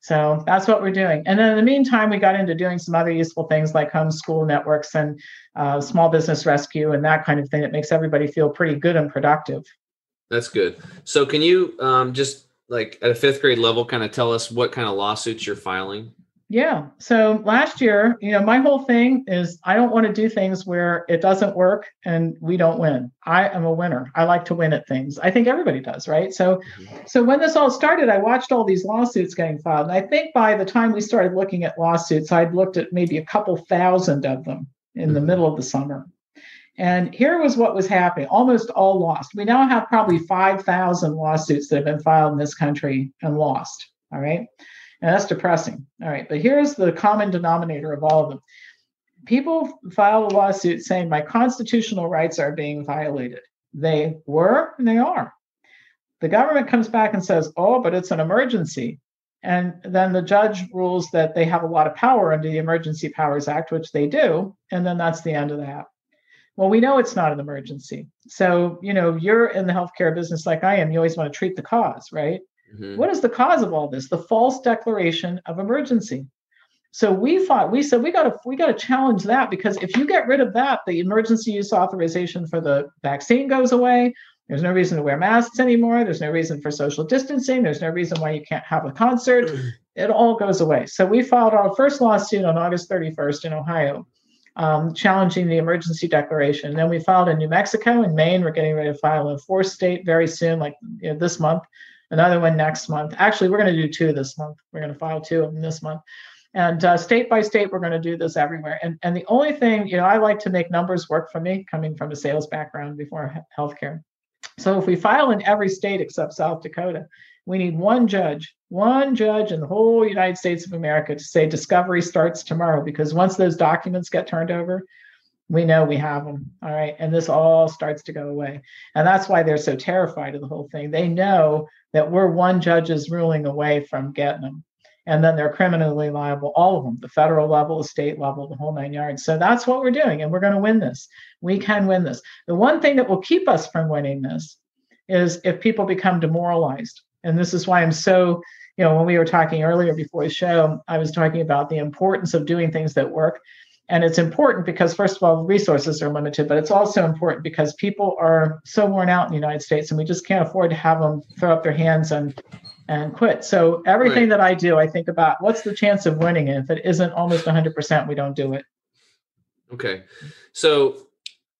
Speaker 2: So that's what we're doing. And then in the meantime, we got into doing some other useful things like homeschool networks and uh, small business rescue and that kind of thing that makes everybody feel pretty good and productive.
Speaker 1: That's good. So can you um, just like at a fifth grade level, kind of tell us what kind of lawsuits you're filing?
Speaker 2: Yeah. So last year, you know, my whole thing is I don't want to do things where it doesn't work and we don't win. I am a winner. I like to win at things. I think everybody does, right? So mm-hmm. so when this all started, I watched all these lawsuits getting filed. And I think by the time we started looking at lawsuits, I'd looked at maybe a couple thousand of them in the mm-hmm. middle of the summer. And here was what was happening almost all lost. We now have probably 5,000 lawsuits that have been filed in this country and lost. All right. And that's depressing. All right. But here's the common denominator of all of them people file a lawsuit saying my constitutional rights are being violated. They were and they are. The government comes back and says, oh, but it's an emergency. And then the judge rules that they have a lot of power under the Emergency Powers Act, which they do. And then that's the end of that. Well, we know it's not an emergency. So, you know, you're in the healthcare business like I am. You always want to treat the cause, right?
Speaker 1: Mhm.
Speaker 2: What is the cause of all this? The false declaration of emergency. So we thought we said we got to we got to challenge that because if you get rid of that, the emergency use authorization for the vaccine goes away. There's no reason to wear masks anymore. There's no reason for social distancing. There's no reason why you can't have a concert. It all goes away. So we filed our first lawsuit on August 31st in Ohio, um, challenging the emergency declaration. And then we filed in New Mexico and Maine. We're getting ready to file in a fourth state very soon, like you know, this month another one next month. Actually, we're going to do two this month. We're going to file two of them this month. And uh, state by state, we're going to do this everywhere. And and the only thing, you know, I like to make numbers work for me, coming from a sales background before healthcare. So if we file in every state except South Dakota, we need one judge, one judge in the whole United States of America to say discovery starts tomorrow. Because once those documents get turned over, we know we have them. All right. And this all starts to go away. And that's why they're so terrified of the whole thing. They know that we're one judge's ruling away from getting them. And then they're criminally liable, all of them, the federal level, the state level, the whole nine yards. So that's what we're doing. And we're going to win this. We can win this. The one thing that will keep us from winning this is if people become demoralized. And this is why I'm so, you know, when we were talking earlier before the show, I was talking about the importance of doing things that work. And it's important because, first of all, resources are limited, but it's also important because people are so worn out in the United States and we just can't afford to have them throw up their hands and and quit. So everything right. that I do, I think about what's the chance of winning. And if it isn't almost 100%, we don't do it.
Speaker 1: Okay. So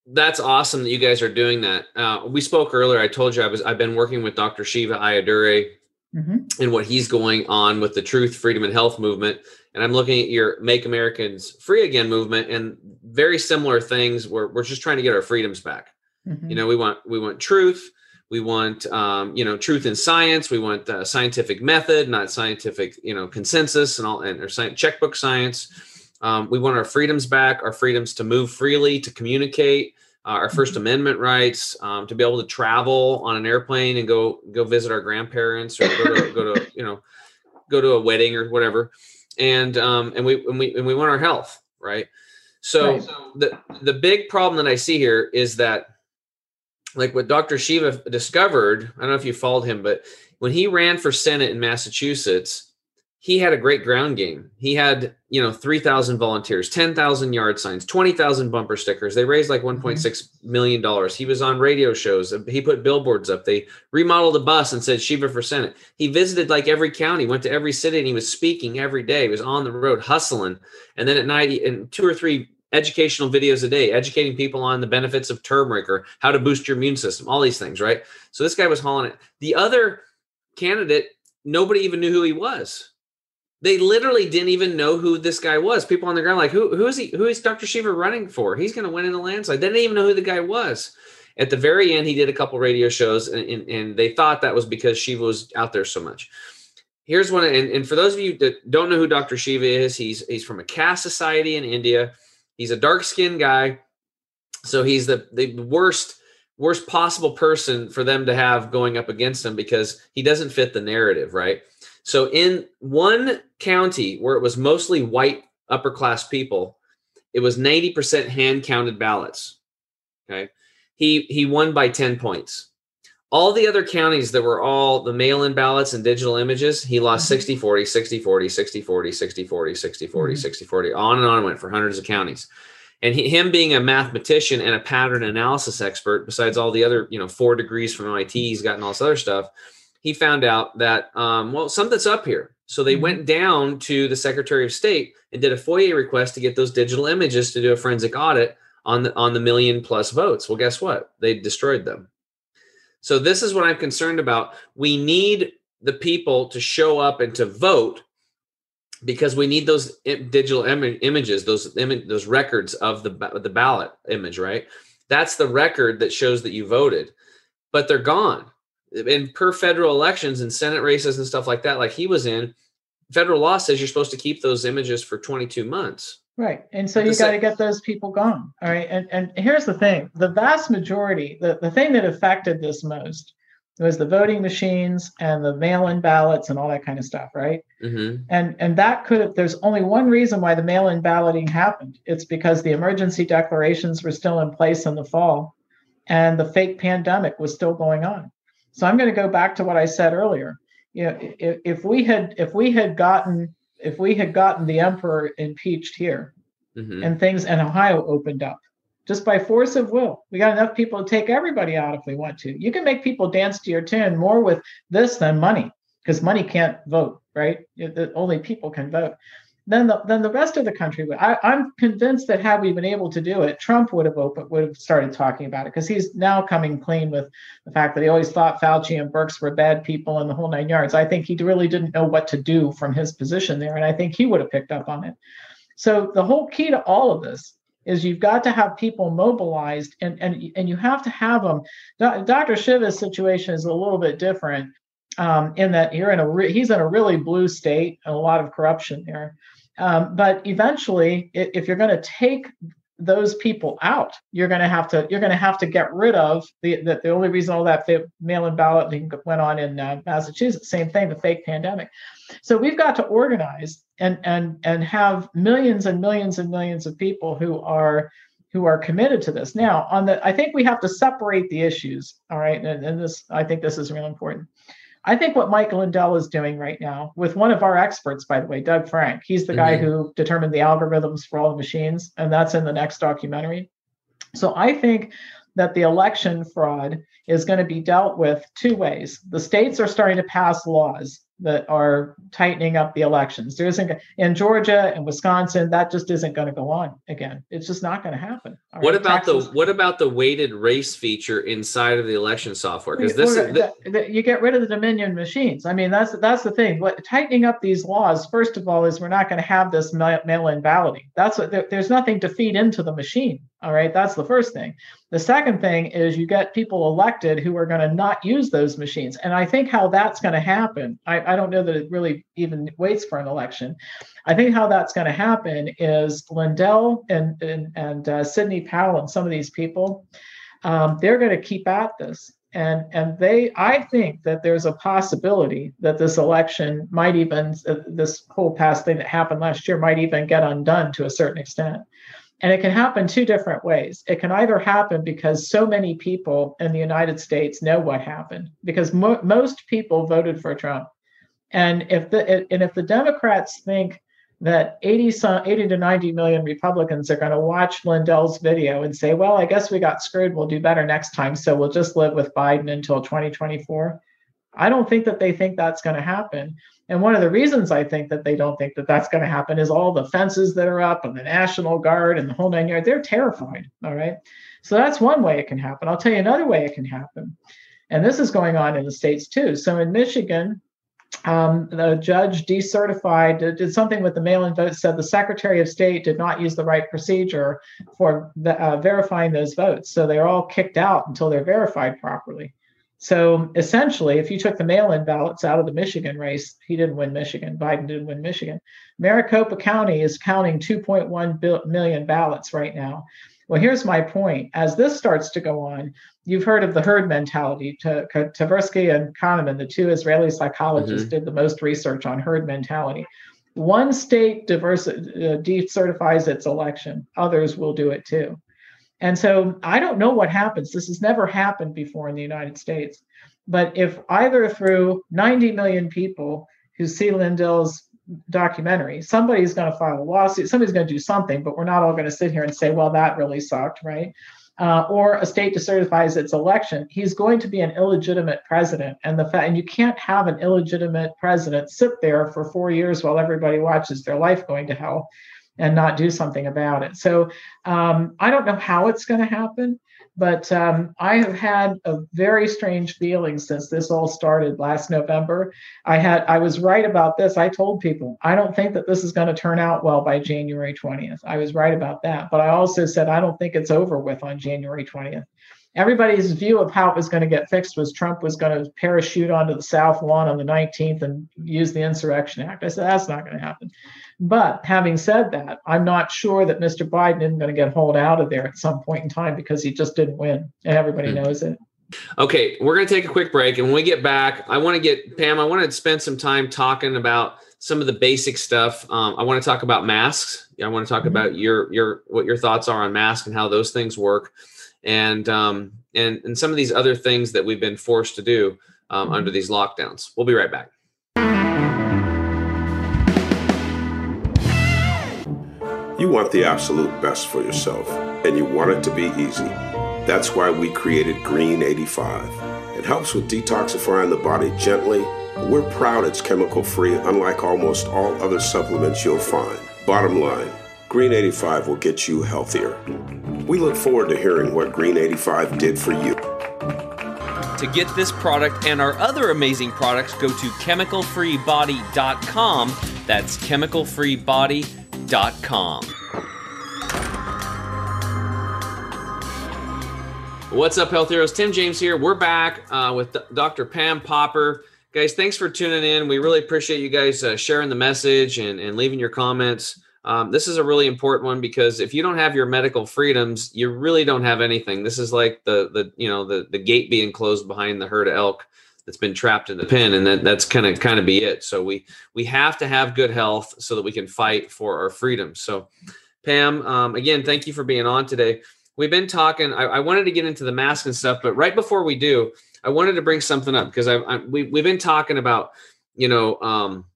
Speaker 1: that's awesome that you guys are doing that. Uh, we spoke earlier. I told you I was I've been working with Dr. Shiva Ayyadurai mm-hmm. and what he's going on with the Truth, Freedom, and Health movement. And I'm looking at your Make Americans Free Again movement and very similar things. Where we're just trying to get our freedoms back. Mm-hmm. You know, we want we want truth. We want um, you know truth in science. We want uh, scientific method, not scientific you know consensus and all and or science, checkbook science um, we want our freedoms back, our freedoms to move freely, to communicate, uh, our 1st mm-hmm. Amendment rights, um, to be able to travel on an airplane and go go visit our grandparents or go to, go to you know go to a wedding or whatever, and um, and we and we and we want our health, right? So right. the the big problem that I see here is that like what Dr. Shiva discovered, I don't know if you followed him, but when he ran for Senate in Massachusetts, he had a great ground game. He had, you know, 3,000 volunteers, 10,000 yard signs, 20,000 bumper stickers. They raised like mm-hmm. $1.6 million. He was on radio shows. He put billboards up. They remodeled a bus and said Shiva for Senate. He visited like every county, went to every city, and he was speaking every day. He was on the road hustling. And then at night, and two or three educational videos a day, educating people on the benefits of turmeric or how to boost your immune system, all these things, right? So this guy was hauling it. The other candidate, nobody even knew who he was they literally didn't even know who this guy was. People on the ground like, who who is he? Who is Dr. Shiva running for? He's going to win in the landslide. They didn't even know who the guy was. At the very end, he did a couple radio shows, and, and, and they thought that was because Shiva was out there so much. Here's one, and, and for those of you that don't know who Dr. Shiva is, he's he's from a caste society in India. He's a dark skinned guy, so he's the the worst worst possible person for them to have going up against him because he doesn't fit the narrative, right? So in one county where it was mostly white upper class people, it was 90% hand counted ballots. Okay. He he won by 10 points. All the other counties that were all the mail-in ballots and digital images, he lost mm-hmm. 60 40, 60 40, 60 40, 60 40, 60 40, mm-hmm. 60 40, on and on went for hundreds of counties. And he, him being a mathematician and a pattern analysis expert, besides all the other, you know, four degrees from MIT, he's gotten all this other stuff he found out that um, well something's up here. So they mm-hmm. went down to the secretary of state and did a foia request to get those digital images to do a forensic audit on the on the million plus votes. Well guess what? They destroyed them. So this is what i'm concerned about. We need the people to show up and to vote because we need those digital Im- images those Im- those records of the the ballot image right? That's the record that shows that you voted but they're gone and per federal elections and Senate races and stuff like that, like he was in, federal law says you're supposed to keep those images for 22 months.
Speaker 2: Right. And so you got to get those people gone. All right. And and here's the thing the vast majority, the, the thing that affected this most was the voting machines and the mail-in ballots and all that kind of stuff, right? Mm-hmm. And and that could have. There's only one reason why the mail-in balloting happened. It's because the emergency declarations were still in place in the fall, and the fake pandemic was still going on. So I'm going to go back to what I said earlier. You know, if, if we had if we had gotten if we had gotten the emperor impeached here mm-hmm. and things and Ohio opened up just by force of will, we got enough people to take everybody out if we want to. You can make people dance to your tune more with this than money because money can't vote, right? It, only people can vote. Then the then the rest of the country would. I, am convinced that had we been able to do it, Trump would have opened, would have started talking about it because he's now coming clean with the fact that he always thought Fauci and Birx were bad people in the whole nine yards. I think he really didn't know what to do from his position there, and I think he would have picked up on it. So the whole key to all of this is you've got to have people mobilized and and and you have to have them. Dr. Shiva's situation is a little bit different um, in that you're in a re- he's in a really blue state and a lot of corruption there. Um, but eventually, if you're going to take those people out, you're going to have to you're going to have to get rid of the the, the only reason all that mail-in ballot went on in uh, Massachusetts. Same thing, the fake pandemic. So we've got to organize and and and have millions and millions and millions of people who are who are committed to this. Now, on the I think we have to separate the issues. All right, and, and this I think this is real important. I think what Mike Lindell is doing right now with one of our experts, by the way, Doug Frank, he's the mm-hmm. guy who determined the algorithms for all the machines, and that's in the next documentary. So I think that the election fraud is going to be dealt with two ways. The states are starting to pass laws that are tightening up the elections. There isn't in Georgia and Wisconsin that just isn't going to go on again. It's just not going to happen.
Speaker 1: All what about Texas, the what about the weighted race feature inside of the election software? Because this
Speaker 2: the, the, you get rid of the Dominion machines. I mean that's that's the thing. What tightening up these laws first of all is we're not going to have this mail-in balloting. That's what there, there's nothing to feed into the machine. All right, that's the first thing. The second thing is you get people elected who are going to not use those machines. And I think how that's going to happen, I, I don't know that it really even waits for an election. I think how that's going to happen is Lindell and, and, and uh, Sidney Powell and some of these people, um, they're going to keep at this. And, and they, I think that there's a possibility that this election might even, uh, this whole past thing that happened last year might even get undone to a certain extent. And it can happen two different ways. It can either happen because so many people in the United States know what happened, because mo- most people voted for Trump. And if the and if the Democrats think that 80, 80 to 90 million Republicans are going to watch Lindell's video and say, well, I guess we got screwed. We'll do better next time. So we'll just live with Biden until 2024. I don't think that they think that's going to happen. And one of the reasons I think that they don't think that that's going to happen is all the fences that are up and the National Guard and the whole nine yards. They're terrified. All right. So that's one way it can happen. I'll tell you another way it can happen. And this is going on in the States too. So in Michigan, um, the judge decertified, did something with the mail in votes, said the Secretary of State did not use the right procedure for the, uh, verifying those votes. So they're all kicked out until they're verified properly. So essentially, if you took the mail in ballots out of the Michigan race, he didn't win Michigan. Biden didn't win Michigan. Maricopa County is counting 2.1 million ballots right now. Well, here's my point. As this starts to go on, you've heard of the herd mentality. Tversky and Kahneman, the two Israeli psychologists, mm-hmm. did the most research on herd mentality. One state diverse, uh, decertifies its election, others will do it too. And so I don't know what happens. This has never happened before in the United States. But if either through 90 million people who see Lindell's documentary, somebody's going to file a lawsuit, somebody's going to do something, but we're not all going to sit here and say, well, that really sucked, right? Uh, or a state decertifies its election, he's going to be an illegitimate president. And the fact, and you can't have an illegitimate president sit there for four years while everybody watches their life going to hell and not do something about it. So um, I don't know how it's going to happen, but um, I have had a very strange feeling since this all started last November. I had I was right about this. I told people I don't think that this is going to turn out well by January 20th. I was right about that, but I also said I don't think it's over with on January 20th everybody's view of how it was going to get fixed was Trump was going to parachute onto the South lawn on the 19th and use the Insurrection Act. I said, that's not going to happen. But having said that, I'm not sure that Mr. Biden isn't going to get hauled out of there at some point in time because he just didn't win, and everybody mm-hmm. knows it.
Speaker 1: Okay, we're going to take a quick break. And when we get back, I want to get Pam, I want to spend some time talking about some of the basic stuff. Um, I want to talk about masks. I want to talk mm-hmm. about your your what your thoughts are on masks and how those things work and um, and and some of these other things that we've been forced to do um, under mm-hmm. these lockdowns. We'll be right back.
Speaker 5: You want the absolute best for yourself, and you want it to be easy. That's why we created Green 85 It helps with detoxifying the body gently. We're proud it's chemical free, unlike almost all other supplements you'll find. Bottom line Green 85 will get you healthier. We look forward to hearing what Green 85 did for you.
Speaker 6: To get this product and our other amazing products, go to chemicalfreebody.com. That's chemicalfreebody.com.
Speaker 1: What's up, Health Heroes? Tim James here. We're back uh, with Dr. Pam Popper. Guys, thanks for tuning in. We really appreciate you guys uh, sharing the message and, and leaving your comments. Um, this is a really important one because if you don't have your medical freedoms, you really don't have anything. This is like the the you know the the gate being closed behind the herd of elk that's been trapped in the pen, and that, that's kind of kind of be it. So we we have to have good health so that we can fight for our freedoms. So, Pam, um, again, thank you for being on today we've been talking. I, I, wanted to get into the mask and stuff, but right before we do, I wanted to bring something up because I, I we we've been talking about, you know, um,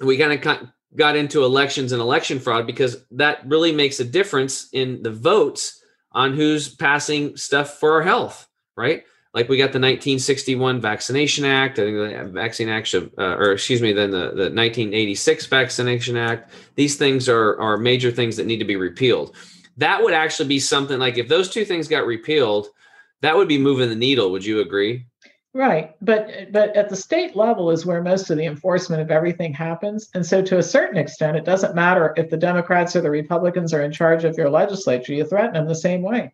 Speaker 1: we kind of got into elections and election fraud because that really makes a difference in the votes on who's passing stuff for our health, right? Like we got the 1961 Vaccination Act, I think the Vaccine Act, uh, or excuse me, then the, the 1986 Vaccination Act. These things are are major things that need to be repealed that would actually be something like if those two things got repealed, that would be moving the needle. Would you agree?
Speaker 2: Right, but but at the state level is where most of the enforcement of everything happens, and so to a certain extent, it doesn't matter if the Democrats or the Republicans are in charge of your legislature. You threaten them the same way.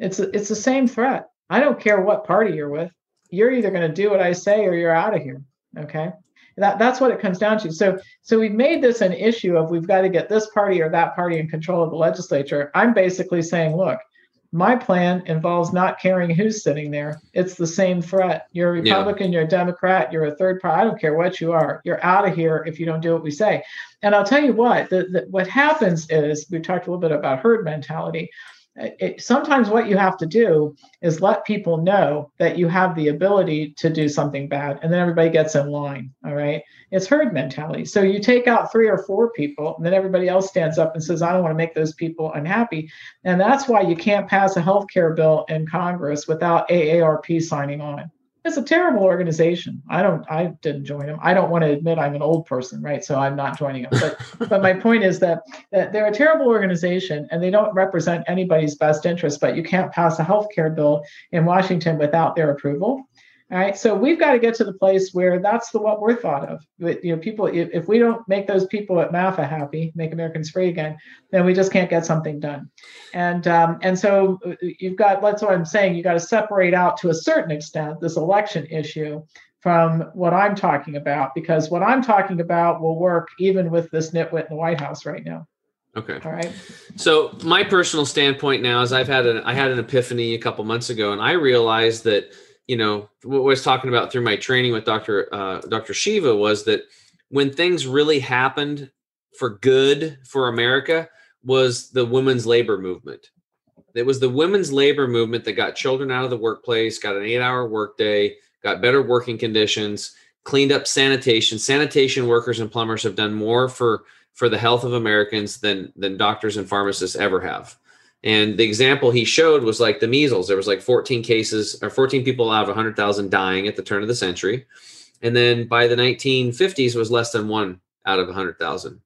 Speaker 2: It's it's the same threat. I don't care what party you're with. You're either going to do what I say or you're out of here. Okay. That, that's what it comes down to. So, so we've made this an issue of we've got to get this party or that party in control of the legislature. I'm basically saying, look, my plan involves not caring who's sitting there. It's the same threat. You're a Republican, yeah. you're a Democrat, you're a third party. I don't care what you are. You're out of here if you don't do what we say. And I'll tell you what, the, the, what happens is we talked a little bit about herd mentality it, sometimes what you have to do is let people know that you have the ability to do something bad and then everybody gets in line all right? It's herd mentality. So you take out three or four people and then everybody else stands up and says i don't want to make those people unhappy. And that's why you can't pass a health care bill in congress without aarp signing on it's a terrible organization. I don't I didn't join them. I don't want to admit I'm an old person, right? So I'm not joining them. But but my point is that, that they're a terrible organization and they don't represent anybody's best interest, but you can't pass a health care bill in Washington without their approval. All right. So we've got to get to the place where that's the what we're thought of. But, you know, people, if, if we don't make those people at MAFA happy, make Americans free again, then we just can't get something done. And um, and so uh, you've got that's what I'm saying. You got to separate out to a certain extent this election issue from what I'm talking about, because what I'm talking about will work even with this nitwit in the White House right now.
Speaker 1: Okay.
Speaker 2: All right.
Speaker 1: So my personal standpoint now is I've had an I had an epiphany a couple months ago, and I realized that you know what I was talking about through my training with Dr. Uh, Dr. Shiva was that when things really happened for good for America was the women's labor movement. It was the women's labor movement that got children out of the workplace, got an eight-hour workday, got better working conditions, cleaned up sanitation. Sanitation workers and plumbers have done more for for the health of Americans than than doctors and pharmacists ever have. And the example he showed was like the measles. There was like 14 cases or 14 people out of 100,000 dying at the turn of the century. And then by the 1950s was less than one out of 100,000.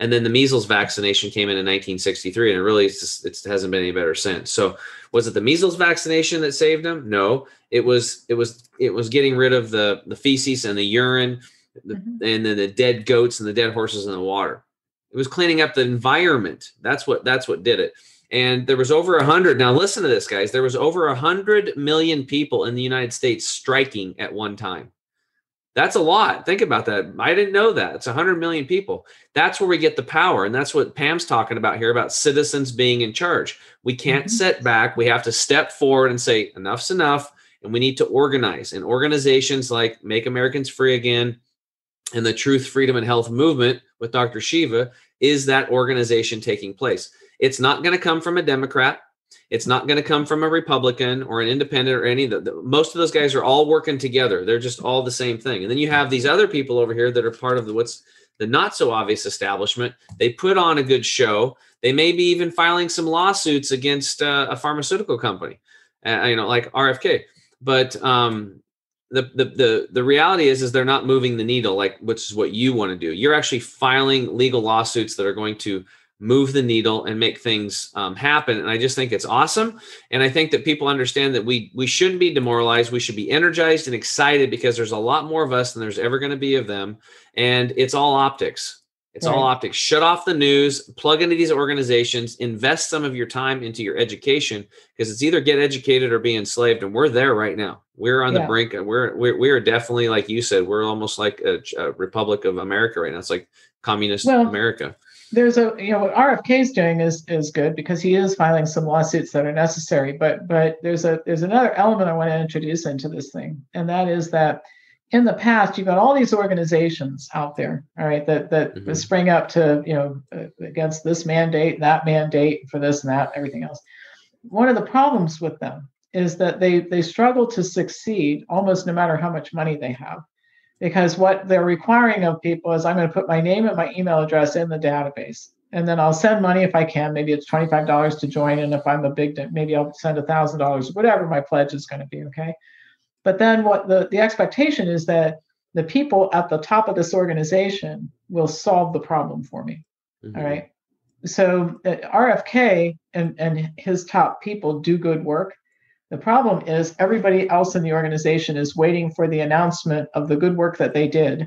Speaker 1: And then the measles vaccination came in in 1963, and it really just, it hasn't been any better since. So, was it the measles vaccination that saved them? No, it was it was it was getting rid of the the feces and the urine, the, mm-hmm. and then the dead goats and the dead horses in the water. It was cleaning up the environment. That's what that's what did it and there was over a hundred. Now listen to this, guys. There was over a hundred million people in the United States striking at one time. That's a lot. Think about that. I didn't know that. It's a hundred million people. That's where we get the power, and that's what Pam's talking about here about citizens being in charge. We can't mm-hmm. sit back. We have to step forward and say enough's enough, and we need to organize. And organizations like Make Americans Free Again and the Truth, Freedom, and Health Movement with Dr. Shiva is that organization taking place. It's not going to come from a Democrat. It's not going to come from a Republican or an independent or any of the, the, most of those guys are all working together. They're just all the same thing. And then you have these other people over here that are part of the what's the not so obvious establishment. They put on a good show. They may be even filing some lawsuits against uh, a pharmaceutical company, uh, you know, like RFK. but um, the, the the the reality is is they're not moving the needle like which is what you want to do. You're actually filing legal lawsuits that are going to move the needle and make things um, happen. And i just think it's awesome. And i think that people understand that we we shouldn't be demoralized. We should be energized and excited because there's a lot more of us than there's ever going to be of them. And it's all optics. It's right. all optics. Shut off the news plug into these organizations invest some of your time into your education because it's either get educated or be enslaved. And we're there right now. We're on yeah. the brink. We're, we're we're definitely like you said we're almost like a, a republic of america right now. It's like communist well, america
Speaker 2: there's a you know what RFK is doing is is good because he is filing some lawsuits that are necessary. But but there's a there's another element I want to introduce into this thing, and that is that in the past you've got all these organizations out there, all right, that that mm-hmm. spring up to you know uh, against this mandate, that mandate for this and that, everything else. One of the problems with them is that they they struggle to succeed almost no matter how much money they have because what they're requiring of people is I'm going to put my name and my email address in the database. And then I'll send money if I can. Maybe it's $25 to join. And if I'm a big, maybe I'll send $1,000, whatever my pledge is going to be. Okay. But then what the, the expectation is that the people at the top of this organization will solve the problem for me. Mm-hmm. All right. So uh, RFK and, and his top people do good work. The problem is everybody else in the organization is waiting for the announcement of the good work that they did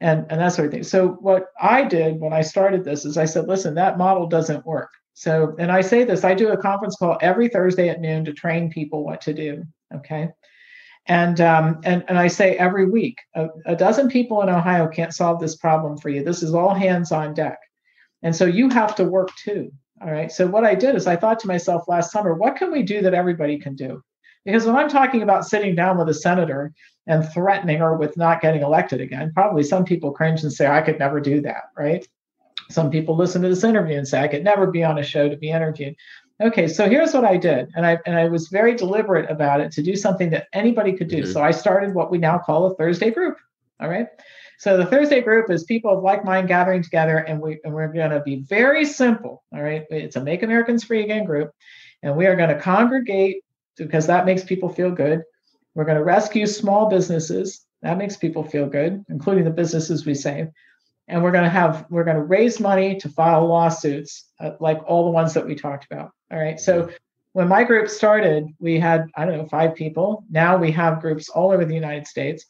Speaker 2: and, and that sort of thing. So what I did when I started this is I said, listen, that model doesn't work. So, and I say this, I do a conference call every Thursday at noon to train people what to do. Okay. And um, and and I say every week, a, a dozen people in Ohio can't solve this problem for you. This is all hands on deck. And so you have to work too. All right. So what I did is I thought to myself last summer, what can we do that everybody can do? Because when I'm talking about sitting down with a senator and threatening her with not getting elected again, probably some people cringe and say, I could never do that, right? Some people listen to this interview and say, I could never be on a show to be interviewed. Okay, so here's what I did. And I and I was very deliberate about it to do something that anybody could do. Mm-hmm. So I started what we now call a Thursday group. All right. So the Thursday group is people of like mind gathering together, and we and we're going to be very simple. All right, it's a Make Americans Free Again group, and we are going to congregate because that makes people feel good. We're going to rescue small businesses. That makes people feel good, including the businesses we save. And we're going to have we're going to raise money to file lawsuits, uh, like all the ones that we talked about. All right, so when my group started, we had I don't know five people. Now we have groups all over the United States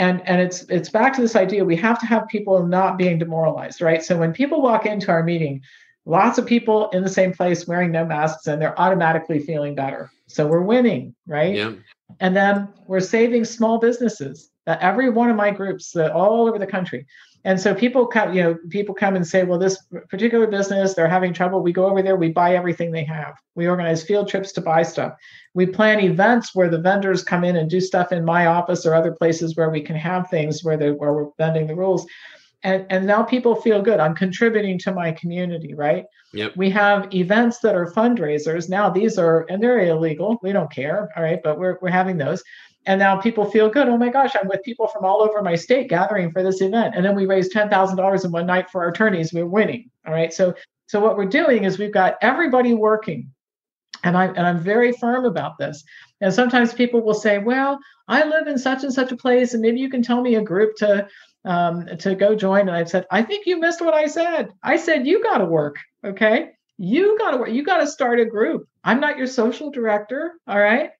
Speaker 2: and and it's it's back to this idea we have to have people not being demoralized right? So when people walk into our meeting lots of people in the same place wearing no masks and they're automatically feeling better. So we're winning right? Yeah. and then we're saving small businesses. That every one of my groups uh, all over the country and so people come, you know, people come and say, well, this particular business, they're having trouble. We go over there, we buy everything they have. We organize field trips to buy stuff. We plan events where the vendors come in and do stuff in my office or other places where we can have things where they where we're bending the rules. And, and now people feel good. I'm contributing to my community, right?
Speaker 1: Yep.
Speaker 2: We have events that are fundraisers. Now these are, and they're illegal. We don't care. All right. But we're, we're having those and now people feel good. Oh my gosh i'm with people from all over my state gathering for this event. And then we raised $10000 in one night for our attorneys. We're winning. All right. So so what we're doing is we've got everybody working. And i and i'm very firm about this. And sometimes people will say well i live in such and such a place and maybe you can tell me a group to um, to go join. And i've said i think you missed what i said. I said you got to work. Okay? You got to work. You got to start a group. I'm not your social director. All right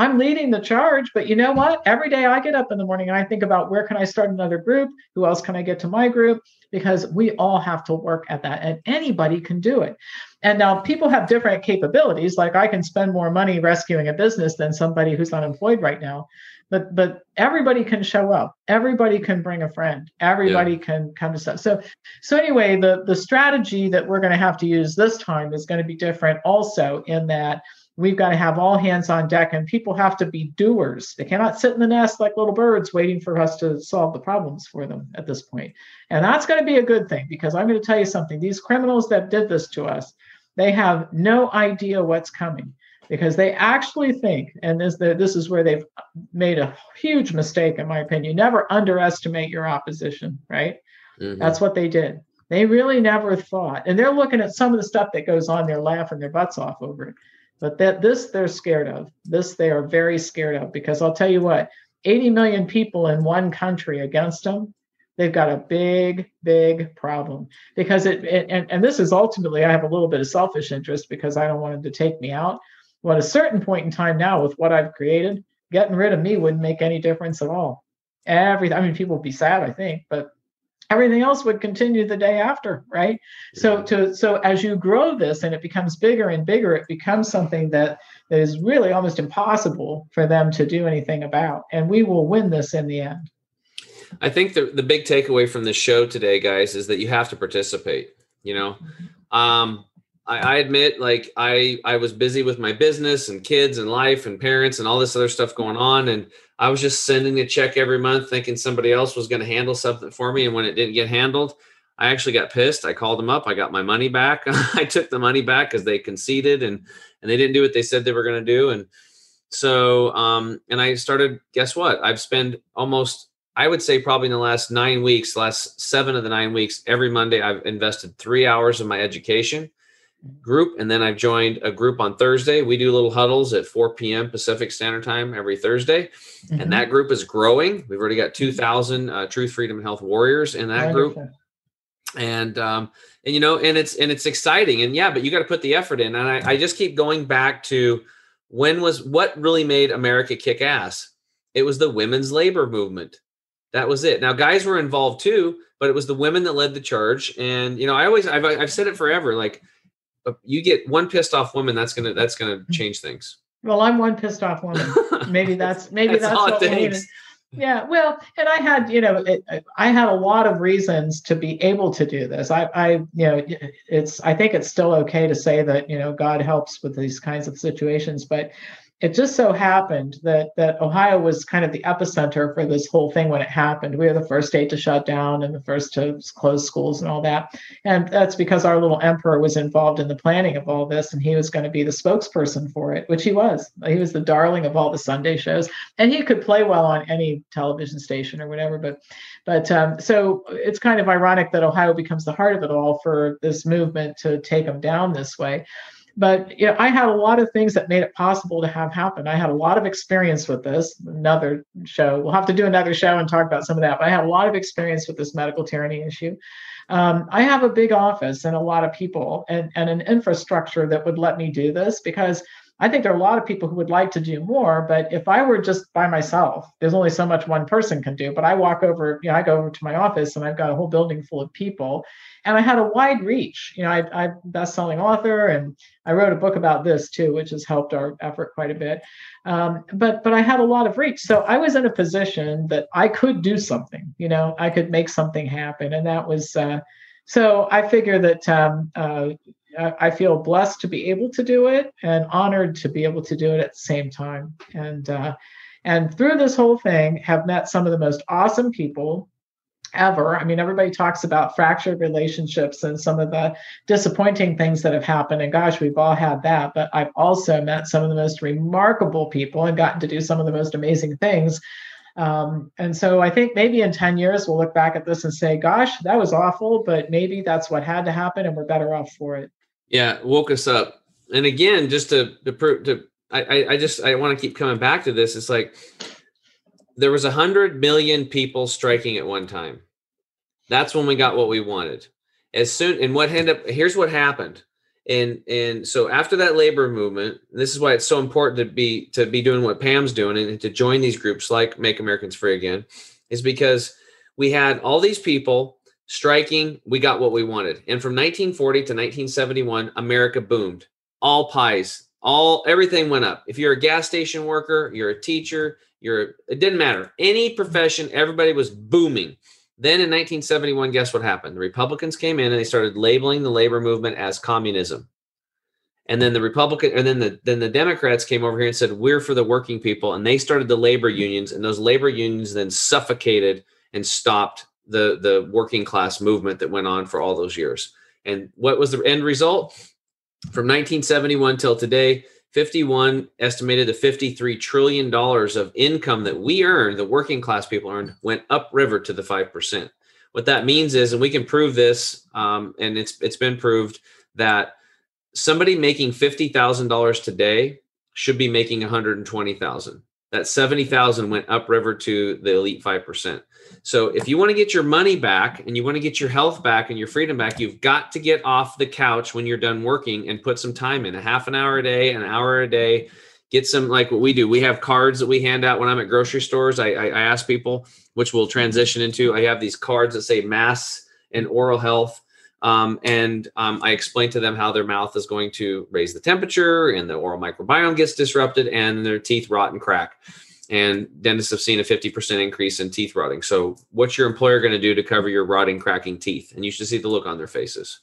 Speaker 2: I'm leading the charge, but you know what? Every day I get up in the morning and I think about where can I start another group? Who else can I get to my group? Because we all have to work at that and anybody can do it. And now people have different capabilities. Like I can spend more money rescuing a business than somebody who's unemployed right now. But but everybody can show up. Everybody can bring a friend. Everybody yeah. can come to stuff. So so anyway, the the strategy that we're going to have to use this time is going to be different also in that we've got to have all hands on deck and people have to be doers. They cannot sit in the nest like little birds waiting for us to solve the problems for them at this point. And that's going to be a good thing because i'm going to tell you something. These criminals that did this to us they have no idea what's coming because they actually think and this this is where they've made a huge mistake in my opinion. Never underestimate your opposition right? Mm-hmm. that's what they did. They really never thought and they're looking at some of the stuff that goes on they're laughing their butts off over it But that this they're scared of. This they are very scared of because I'll tell you what, 80 million people in one country against them, they've got a big, big problem. Because it, it and, and this is ultimately, I have a little bit of selfish interest because I don't want them to take me out. Well, at a certain point in time now, with what I've created, getting rid of me wouldn't make any difference at all. Everything, I mean, people would be sad, I think, but everything else would continue the day after right? So to so as you grow this and it becomes bigger and bigger it becomes something that, that is really almost impossible for them to do anything about. And we will win this in the end.
Speaker 1: I think the, the big takeaway from this show today guys is that you have to participate you know? Um I, I admit like i i was busy with my business and kids and life and parents and all this other stuff going on. And I was just sending a check every month thinking somebody else was going to handle something for me. And when it didn't get handled, I actually got pissed. I called them up. I got my money back. I took the money back because they conceded and and they didn't do what they said they were going to do. And so um, and I started. Guess what? I've spent almost. I would say probably in the last nine weeks, last seven of the nine weeks, every Monday I've invested three hours of my education group and then i've joined a group on thursday. We do little huddles at 4 p.m pacific standard time every thursday mm-hmm. and that group is growing. We've already got 2000 uh, truth freedom and health warriors in that group. And um and you know and it's and it's exciting and yeah but you got to put the effort in and I, I just keep going back to when was what really made america kick ass? It was the women's labor movement. That was it. Now guys were involved too but it was the women that led the charge and you know i always i've, I've said it forever like you get one pissed off woman that's gonna that's gonna mm. change things
Speaker 2: well i'm one pissed off woman maybe that's maybe that's, that's what it takes. yeah well and i had you know it, i had a lot of reasons to be able to do this i i you know it's i think it's still okay to say that you know god helps with these kinds of situations but it just so happened that that Ohio was kind of the epicenter for this whole thing when it happened. We were the first state to shut down and the first to close schools and all that. And that's because our little emperor was involved in the planning of all this and he was going to be the spokesperson for it, which he was. He was the darling of all the Sunday shows. And he could play well on any television station or whatever. But but um, so it's kind of ironic that Ohio becomes the heart of it all for this movement to take him down this way but you know, I had a lot of things that made it possible to have happen. I had a lot of experience with this. Another show, we'll have to do another show and talk about some of that. But I had a lot of experience with this medical tyranny issue. Um, I have a big office and a lot of people and, and an infrastructure that would let me do this because I think there are a lot of people who would like to do more, but if I were just by myself, there's only so much one person can do. But I walk over, you know, I go over to my office and I've got a whole building full of people, and I had a wide reach. You know, I, I'm best-selling author, and I wrote a book about this too, which has helped our effort quite a bit. Um, but but I had a lot of reach, so I was in a position that I could do something. You know, I could make something happen, and that was. Uh, so I figure that um, uh, I feel blessed to be able to do it and honored to be able to do it at the same time. And uh, and through this whole thing, have met some of the most awesome people ever. I mean, everybody talks about fractured relationships and some of the disappointing things that have happened. And gosh, we've all had that. But I've also met some of the most remarkable people and gotten to do some of the most amazing things. Um, and so I think maybe in 10 years, we'll look back at this and say, gosh, that was awful, but maybe that's what had to happen and we're better off for it.
Speaker 1: Yeah, woke us up. And again, just to to prove to I I just I want to keep coming back to this. It's like there was a hundred million people striking at one time. That's when we got what we wanted. As soon and what ended up here's what happened. And and so after that labor movement, this is why it's so important to be to be doing what Pam's doing and to join these groups like Make Americans Free Again, is because we had all these people striking, we got what we wanted. And from 1940 to 1971, America boomed. All pies, all everything went up. If you're a gas station worker, you're a teacher, it didn't matter. Any profession, everybody was booming. Then in 1971, guess what happened? The Republicans came in and they started labeling the labor movement as communism. And then the Republican and then the then the Democrats came over here and said, We're for the working people. And they started the labor unions, and those labor unions then suffocated and stopped the the working class movement that went on for all those years. And what was the end result? From 1971 till today, 51 estimated to 53 trillion dollars of income that we earned, the working class people earned, went upriver to the five percent. What that means is, and we can prove this, um, and it's it's been proved that somebody making fifty thousand dollars today should be making one hundred and twenty thousand. That seventy thousand went upriver to the elite five percent. So if you want to get your money back and you want to get your health back and your freedom back, you've got to get off the couch when you're done working and put some time in a half an hour a day, an hour a day. Get some like what we do. We have cards that we hand out when I'm at grocery stores. I, I, I ask people, which we'll transition into. I have these cards that say mass and oral health. Um, and um, I explain to them how their mouth is going to raise the temperature and the oral microbiome gets disrupted and their teeth rot and crack and dentists have seen a 50% increase in teeth rotting. So, what's your employer going to do to cover your rotting, cracking teeth? And you should see the look on their faces.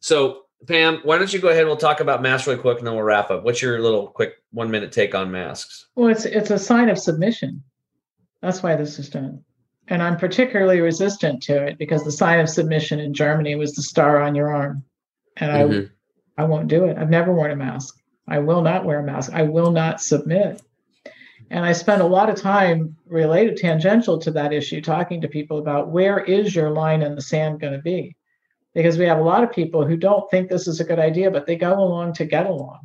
Speaker 1: So, Pam, why don't you go ahead and we'll talk about masks really quick and then we'll wrap up. What's your little quick one minute take on masks?
Speaker 2: Well, it's it's a sign of submission. That's why this is done. And I'm particularly resistant to it because the sign of submission in Germany was the star on your arm. And mm-hmm. I I won't do it. I've never worn a mask. I will not wear a mask. I will not submit. And I spend a lot of time related tangential to that issue talking to people about where is your line in the sand going to be? Because we have a lot of people who don't think this is a good idea, but they go along to get along.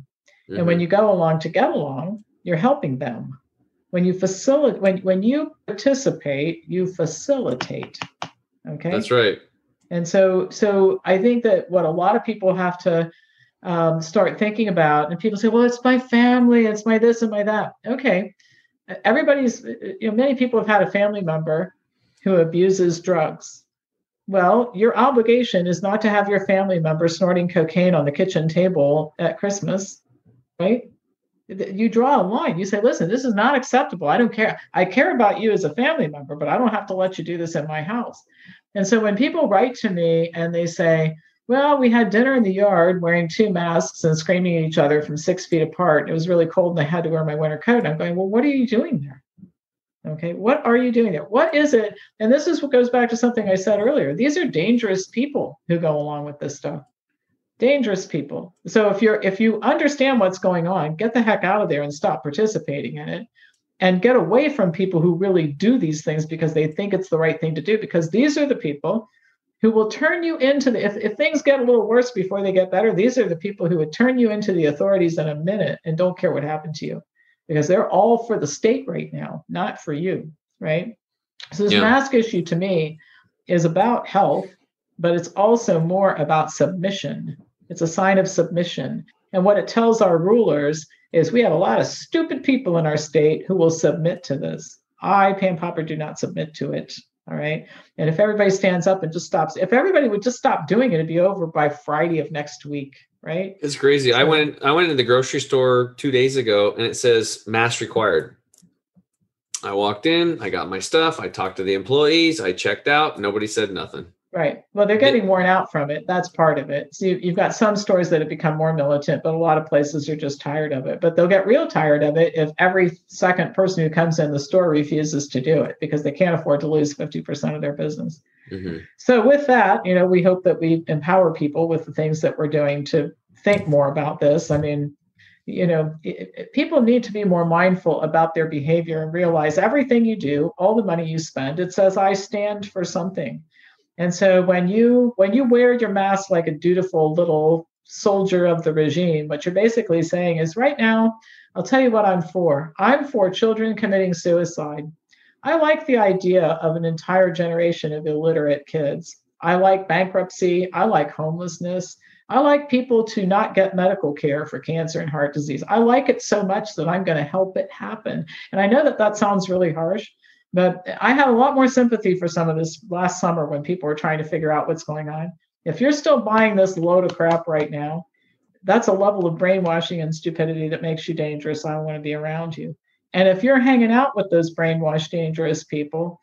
Speaker 2: Mm-hmm. And when mm-hmm. you go along to get along, you're helping them. When you facilitate, when, when you participate, you facilitate. Okay.
Speaker 1: That's right.
Speaker 2: And so, so I think that what a lot of people have to um, start thinking about, and people say, well, it's my family, it's my this and my that. Okay everybody's uh, uh, you know many people have had a family member who abuses drugs. Well your obligation is not to have your family member snorting cocaine on the kitchen table at christmas right? You draw a line. You say listen this is not acceptable. I don't care. I care about you as a family member but i don't have to let you do this in my house. And so when people write to me and they say well, we had dinner in the yard wearing two masks and screaming at each other from six feet apart. It was really cold and I had to wear my winter coat. And I'm going, well, what are you doing there? Okay, what are you doing there? What is it? And this is what goes back to something I said earlier. These are dangerous people who go along with this stuff. Dangerous people. So if you're if you understand what's going on, get the heck out of there and stop participating in it and get away from people who really do these things because they think it's the right thing to do because these are the people who will turn you into the if, if things get a little worse before they get better these are the people who would turn you into the authorities in a minute and don't care what happened to you. Because they're all for the state right now not for you right? So this yeah. mask issue to me is about health but it's also more about submission. It's a sign of submission. And what it tells our rulers is we have a lot of stupid people in our state who will submit to this. I pam popper do not submit to it all right. And if everybody stands up and just stops, if everybody would just stop doing it, it'd be over by Friday of next week. Right.
Speaker 1: It's crazy. So, I went I went into the grocery store two days ago and it says mask required. I walked in, I got my stuff, I talked to the employees, I checked out, nobody said nothing.
Speaker 2: Right. Well, they're getting worn out from it. That's part of it. So you've got some stores that have become more militant, but a lot of places are just tired of it. But they'll get real tired of it if every second person who comes in the store refuses to do it because they can't afford to lose 50% of their business. Mm-hmm. So with that, you know, we hope that we empower people with the things that we're doing to think more about this. I mean, you know, people need to be more mindful about their behavior and realize everything you do, all the money you spend, it says I stand for something and so when you when you wear your mask like a dutiful little soldier of the regime, what you're basically saying is right now, I'll tell you what I'm for. I'm for children committing suicide. I like the idea of an entire generation of illiterate kids. I like bankruptcy. I like homelessness. I like people to not get medical care for cancer and heart disease. I like it so much that I'm going to help it happen. And I know that that sounds really harsh, but I had a lot more sympathy for some of this last summer when people were trying to figure out what's going on. If you're still buying this load of crap right now, that's a level of brainwashing and stupidity that makes you dangerous. I don't want to be around you. And if you're hanging out with those brainwashed, dangerous people,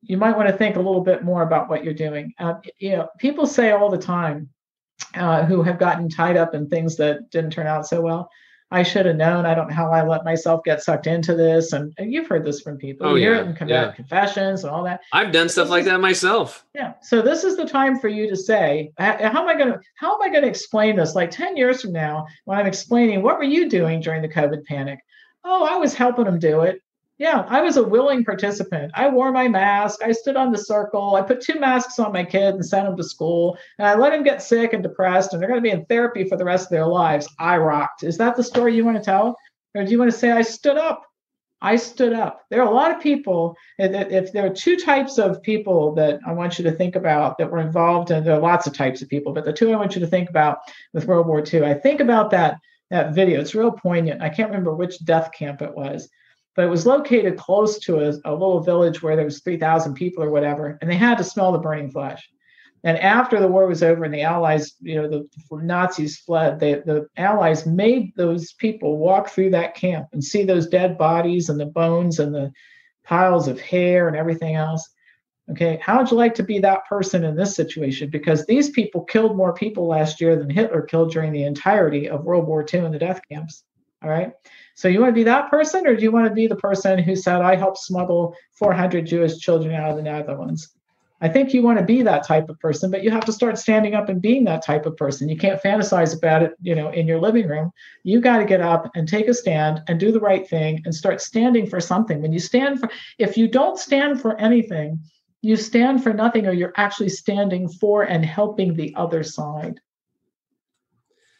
Speaker 2: you might want to think a little bit more about what you're doing. Uh, you know, people say all the time uh, who have gotten tied up in things that didn't turn out so well. I should have known. I don't know how I let myself get sucked into this. And, and you've heard this from people. Oh, you hear yeah, it in yeah. confessions and all that.
Speaker 1: I've done stuff like that myself.
Speaker 2: Yeah. So this is the time for you to say, how am I going to how am I going to explain this? Like 10 years from now, when I'm explaining what were you doing during the COVID panic? Oh, I was helping them do it. Yeah, I was a willing participant. I wore my mask. I stood on the circle. I put two masks on my kid and sent him to school. And I let him get sick and depressed, and they're going to be in therapy for the rest of their lives. I rocked. Is that the story you want to tell? Or do you want to say I stood up? I stood up. There are a lot of people, if there are two types of people that I want you to think about that were involved, and there are lots of types of people, but the two I want you to think about with World War II, I think about that, that video. It's real poignant. I can't remember which death camp it was but it was located close to a, a little village where there was 3,000 people or whatever, and they had to smell the burning flesh. And after the war was over and the Allies, you know, the, Nazis fled, they, the Allies made those people walk through that camp and see those dead bodies and the bones and the piles of hair and everything else. Okay, how would you like to be that person in this situation? Because these people killed more people last year than Hitler killed during the entirety of World War II in the death camps. All right. So you want to be that person, or do you want to be the person who said, I helped smuggle 400 Jewish children out of the Netherlands? I think you want to be that type of person, but you have to start standing up and being that type of person. You can't fantasize about it, you know, in your living room. You got to get up and take a stand and do the right thing and start standing for something. When you stand for, if you don't stand for anything, you stand for nothing, or you're actually standing for and helping the other side.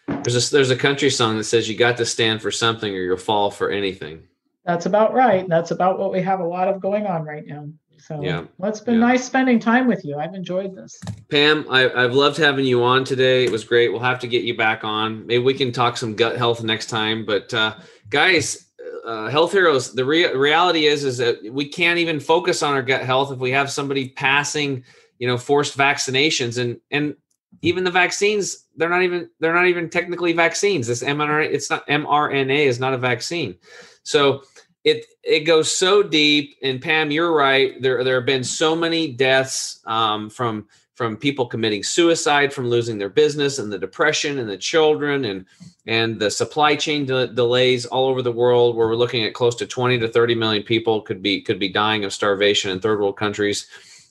Speaker 1: There's a there's a country song that says you got to stand for something or you'll fall for anything.
Speaker 2: That's about right. That's about what we have a lot of going on right now. So
Speaker 1: yeah,
Speaker 2: well, it's been
Speaker 1: yeah.
Speaker 2: nice spending time with you. I've enjoyed this.
Speaker 1: Pam, I, I've loved having you on today. It was great. We'll have to get you back on. Maybe we can talk some gut health next time. But uh, guys, uh, health heroes, the re- reality is is that we can't even focus on our gut health if we have somebody passing, you know, forced vaccinations and and even the vaccines they're not even they're not even technically vaccines. This mRNA it's not mRNA is not a vaccine. So it it goes so deep and Pam you're right. There there have been so many deaths um, from from people committing suicide from losing their business and the depression and the children and and the supply chain de- delays all over the world where we're looking at close to 20 to 30 million people could be could be dying of starvation in third world countries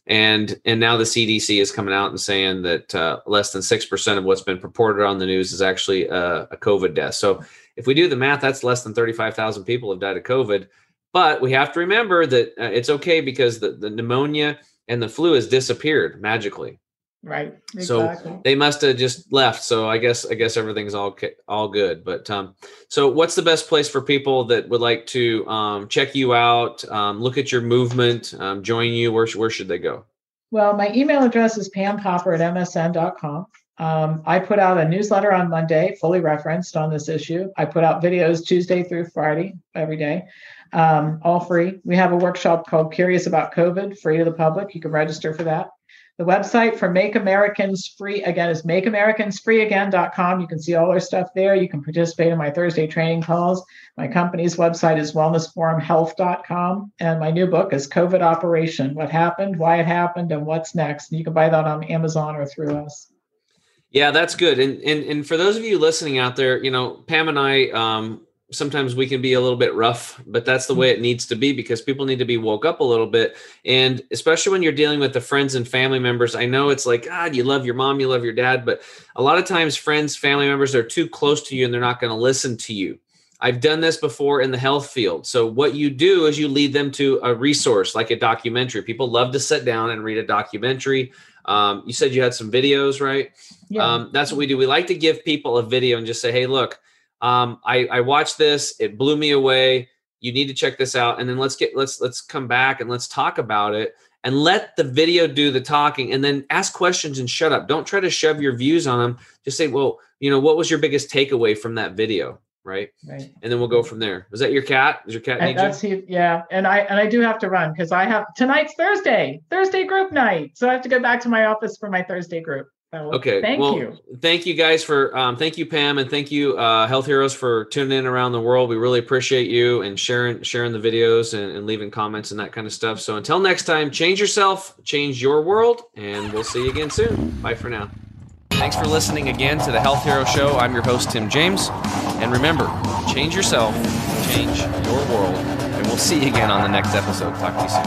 Speaker 1: and and now the CDC is coming out and saying that uh, less than six percent of what's been reported on the news is actually a, a COVID death. So if we do the math, that's less than thirty five thousand people have died of COVID. But we have to remember that uh, it's okay because the, the pneumonia and the flu has disappeared magically.
Speaker 2: Right.
Speaker 1: Exactly. So they must have just left. So I guess I guess everything's all all good. But um, so what's the best place for people that would like to um, check you out, um, look at your movement, um, join you? Where where should they go?
Speaker 2: Well, my email address is pampopper at msn.com. Um, I put out a newsletter on Monday, fully referenced on this issue. I put out videos Tuesday through Friday every day, um, all free. We have a workshop called Curious About COVID, free to the public. You can register for that. The website for Make Americans Free again is makeamericans.freeagain.com. You can see all our stuff there. You can participate in my Thursday training calls. My company's website is wellnessforumhealth.com. And my new book is COVID Operation What Happened, Why It Happened, and What's Next. And you can buy that on Amazon or through us.
Speaker 1: Yeah, that's good. And, and and for those of you listening out there, you know, Pam and I um, sometimes we can be a little bit rough, but that's the way it needs to be because people need to be woke up a little bit. And especially when you're dealing with the friends and family members, I know it's like, God, you love your mom, you love your dad, but a lot of times friends, family members are too close to you and they're not going to listen to you. I've done this before in the health field. So what you do is you lead them to a resource like a documentary. People love to sit down and read a documentary. Um, you said you had some videos, right? Yeah. Um, that's what we do. We like to give people a video and just say, hey, look, um, I, I watched this it blew me away. You need to check this out and then let's get let's let's come back and let's talk about it and let the video do the talking and then ask questions and shut up. Don't try to shove your views on them just say well you know what was your biggest takeaway from that video? Right?
Speaker 2: Right.
Speaker 1: And then we'll go from there. Was that your cat? Is your cat
Speaker 2: and that's you? yeah. And i and i do have to run because i have tonight's thursday thursday group night. So i have to go back to my office for my thursday group
Speaker 1: so okay.
Speaker 2: Thank
Speaker 1: well,
Speaker 2: you.
Speaker 1: Thank you guys for um, thank you Pam and thank you uh, Health Heroes for tuning in around the world. We really appreciate you and sharing sharing the videos and, and leaving comments and that kind of stuff. So until next time, change yourself, change your world, and we'll see you again soon. Bye for now.
Speaker 6: Thanks for listening again to the Health Hero Show. I'm your host Tim James, and remember, change yourself, change your world, and we'll see you again on the next episode. Talk to you soon.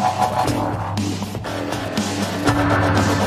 Speaker 6: Bye.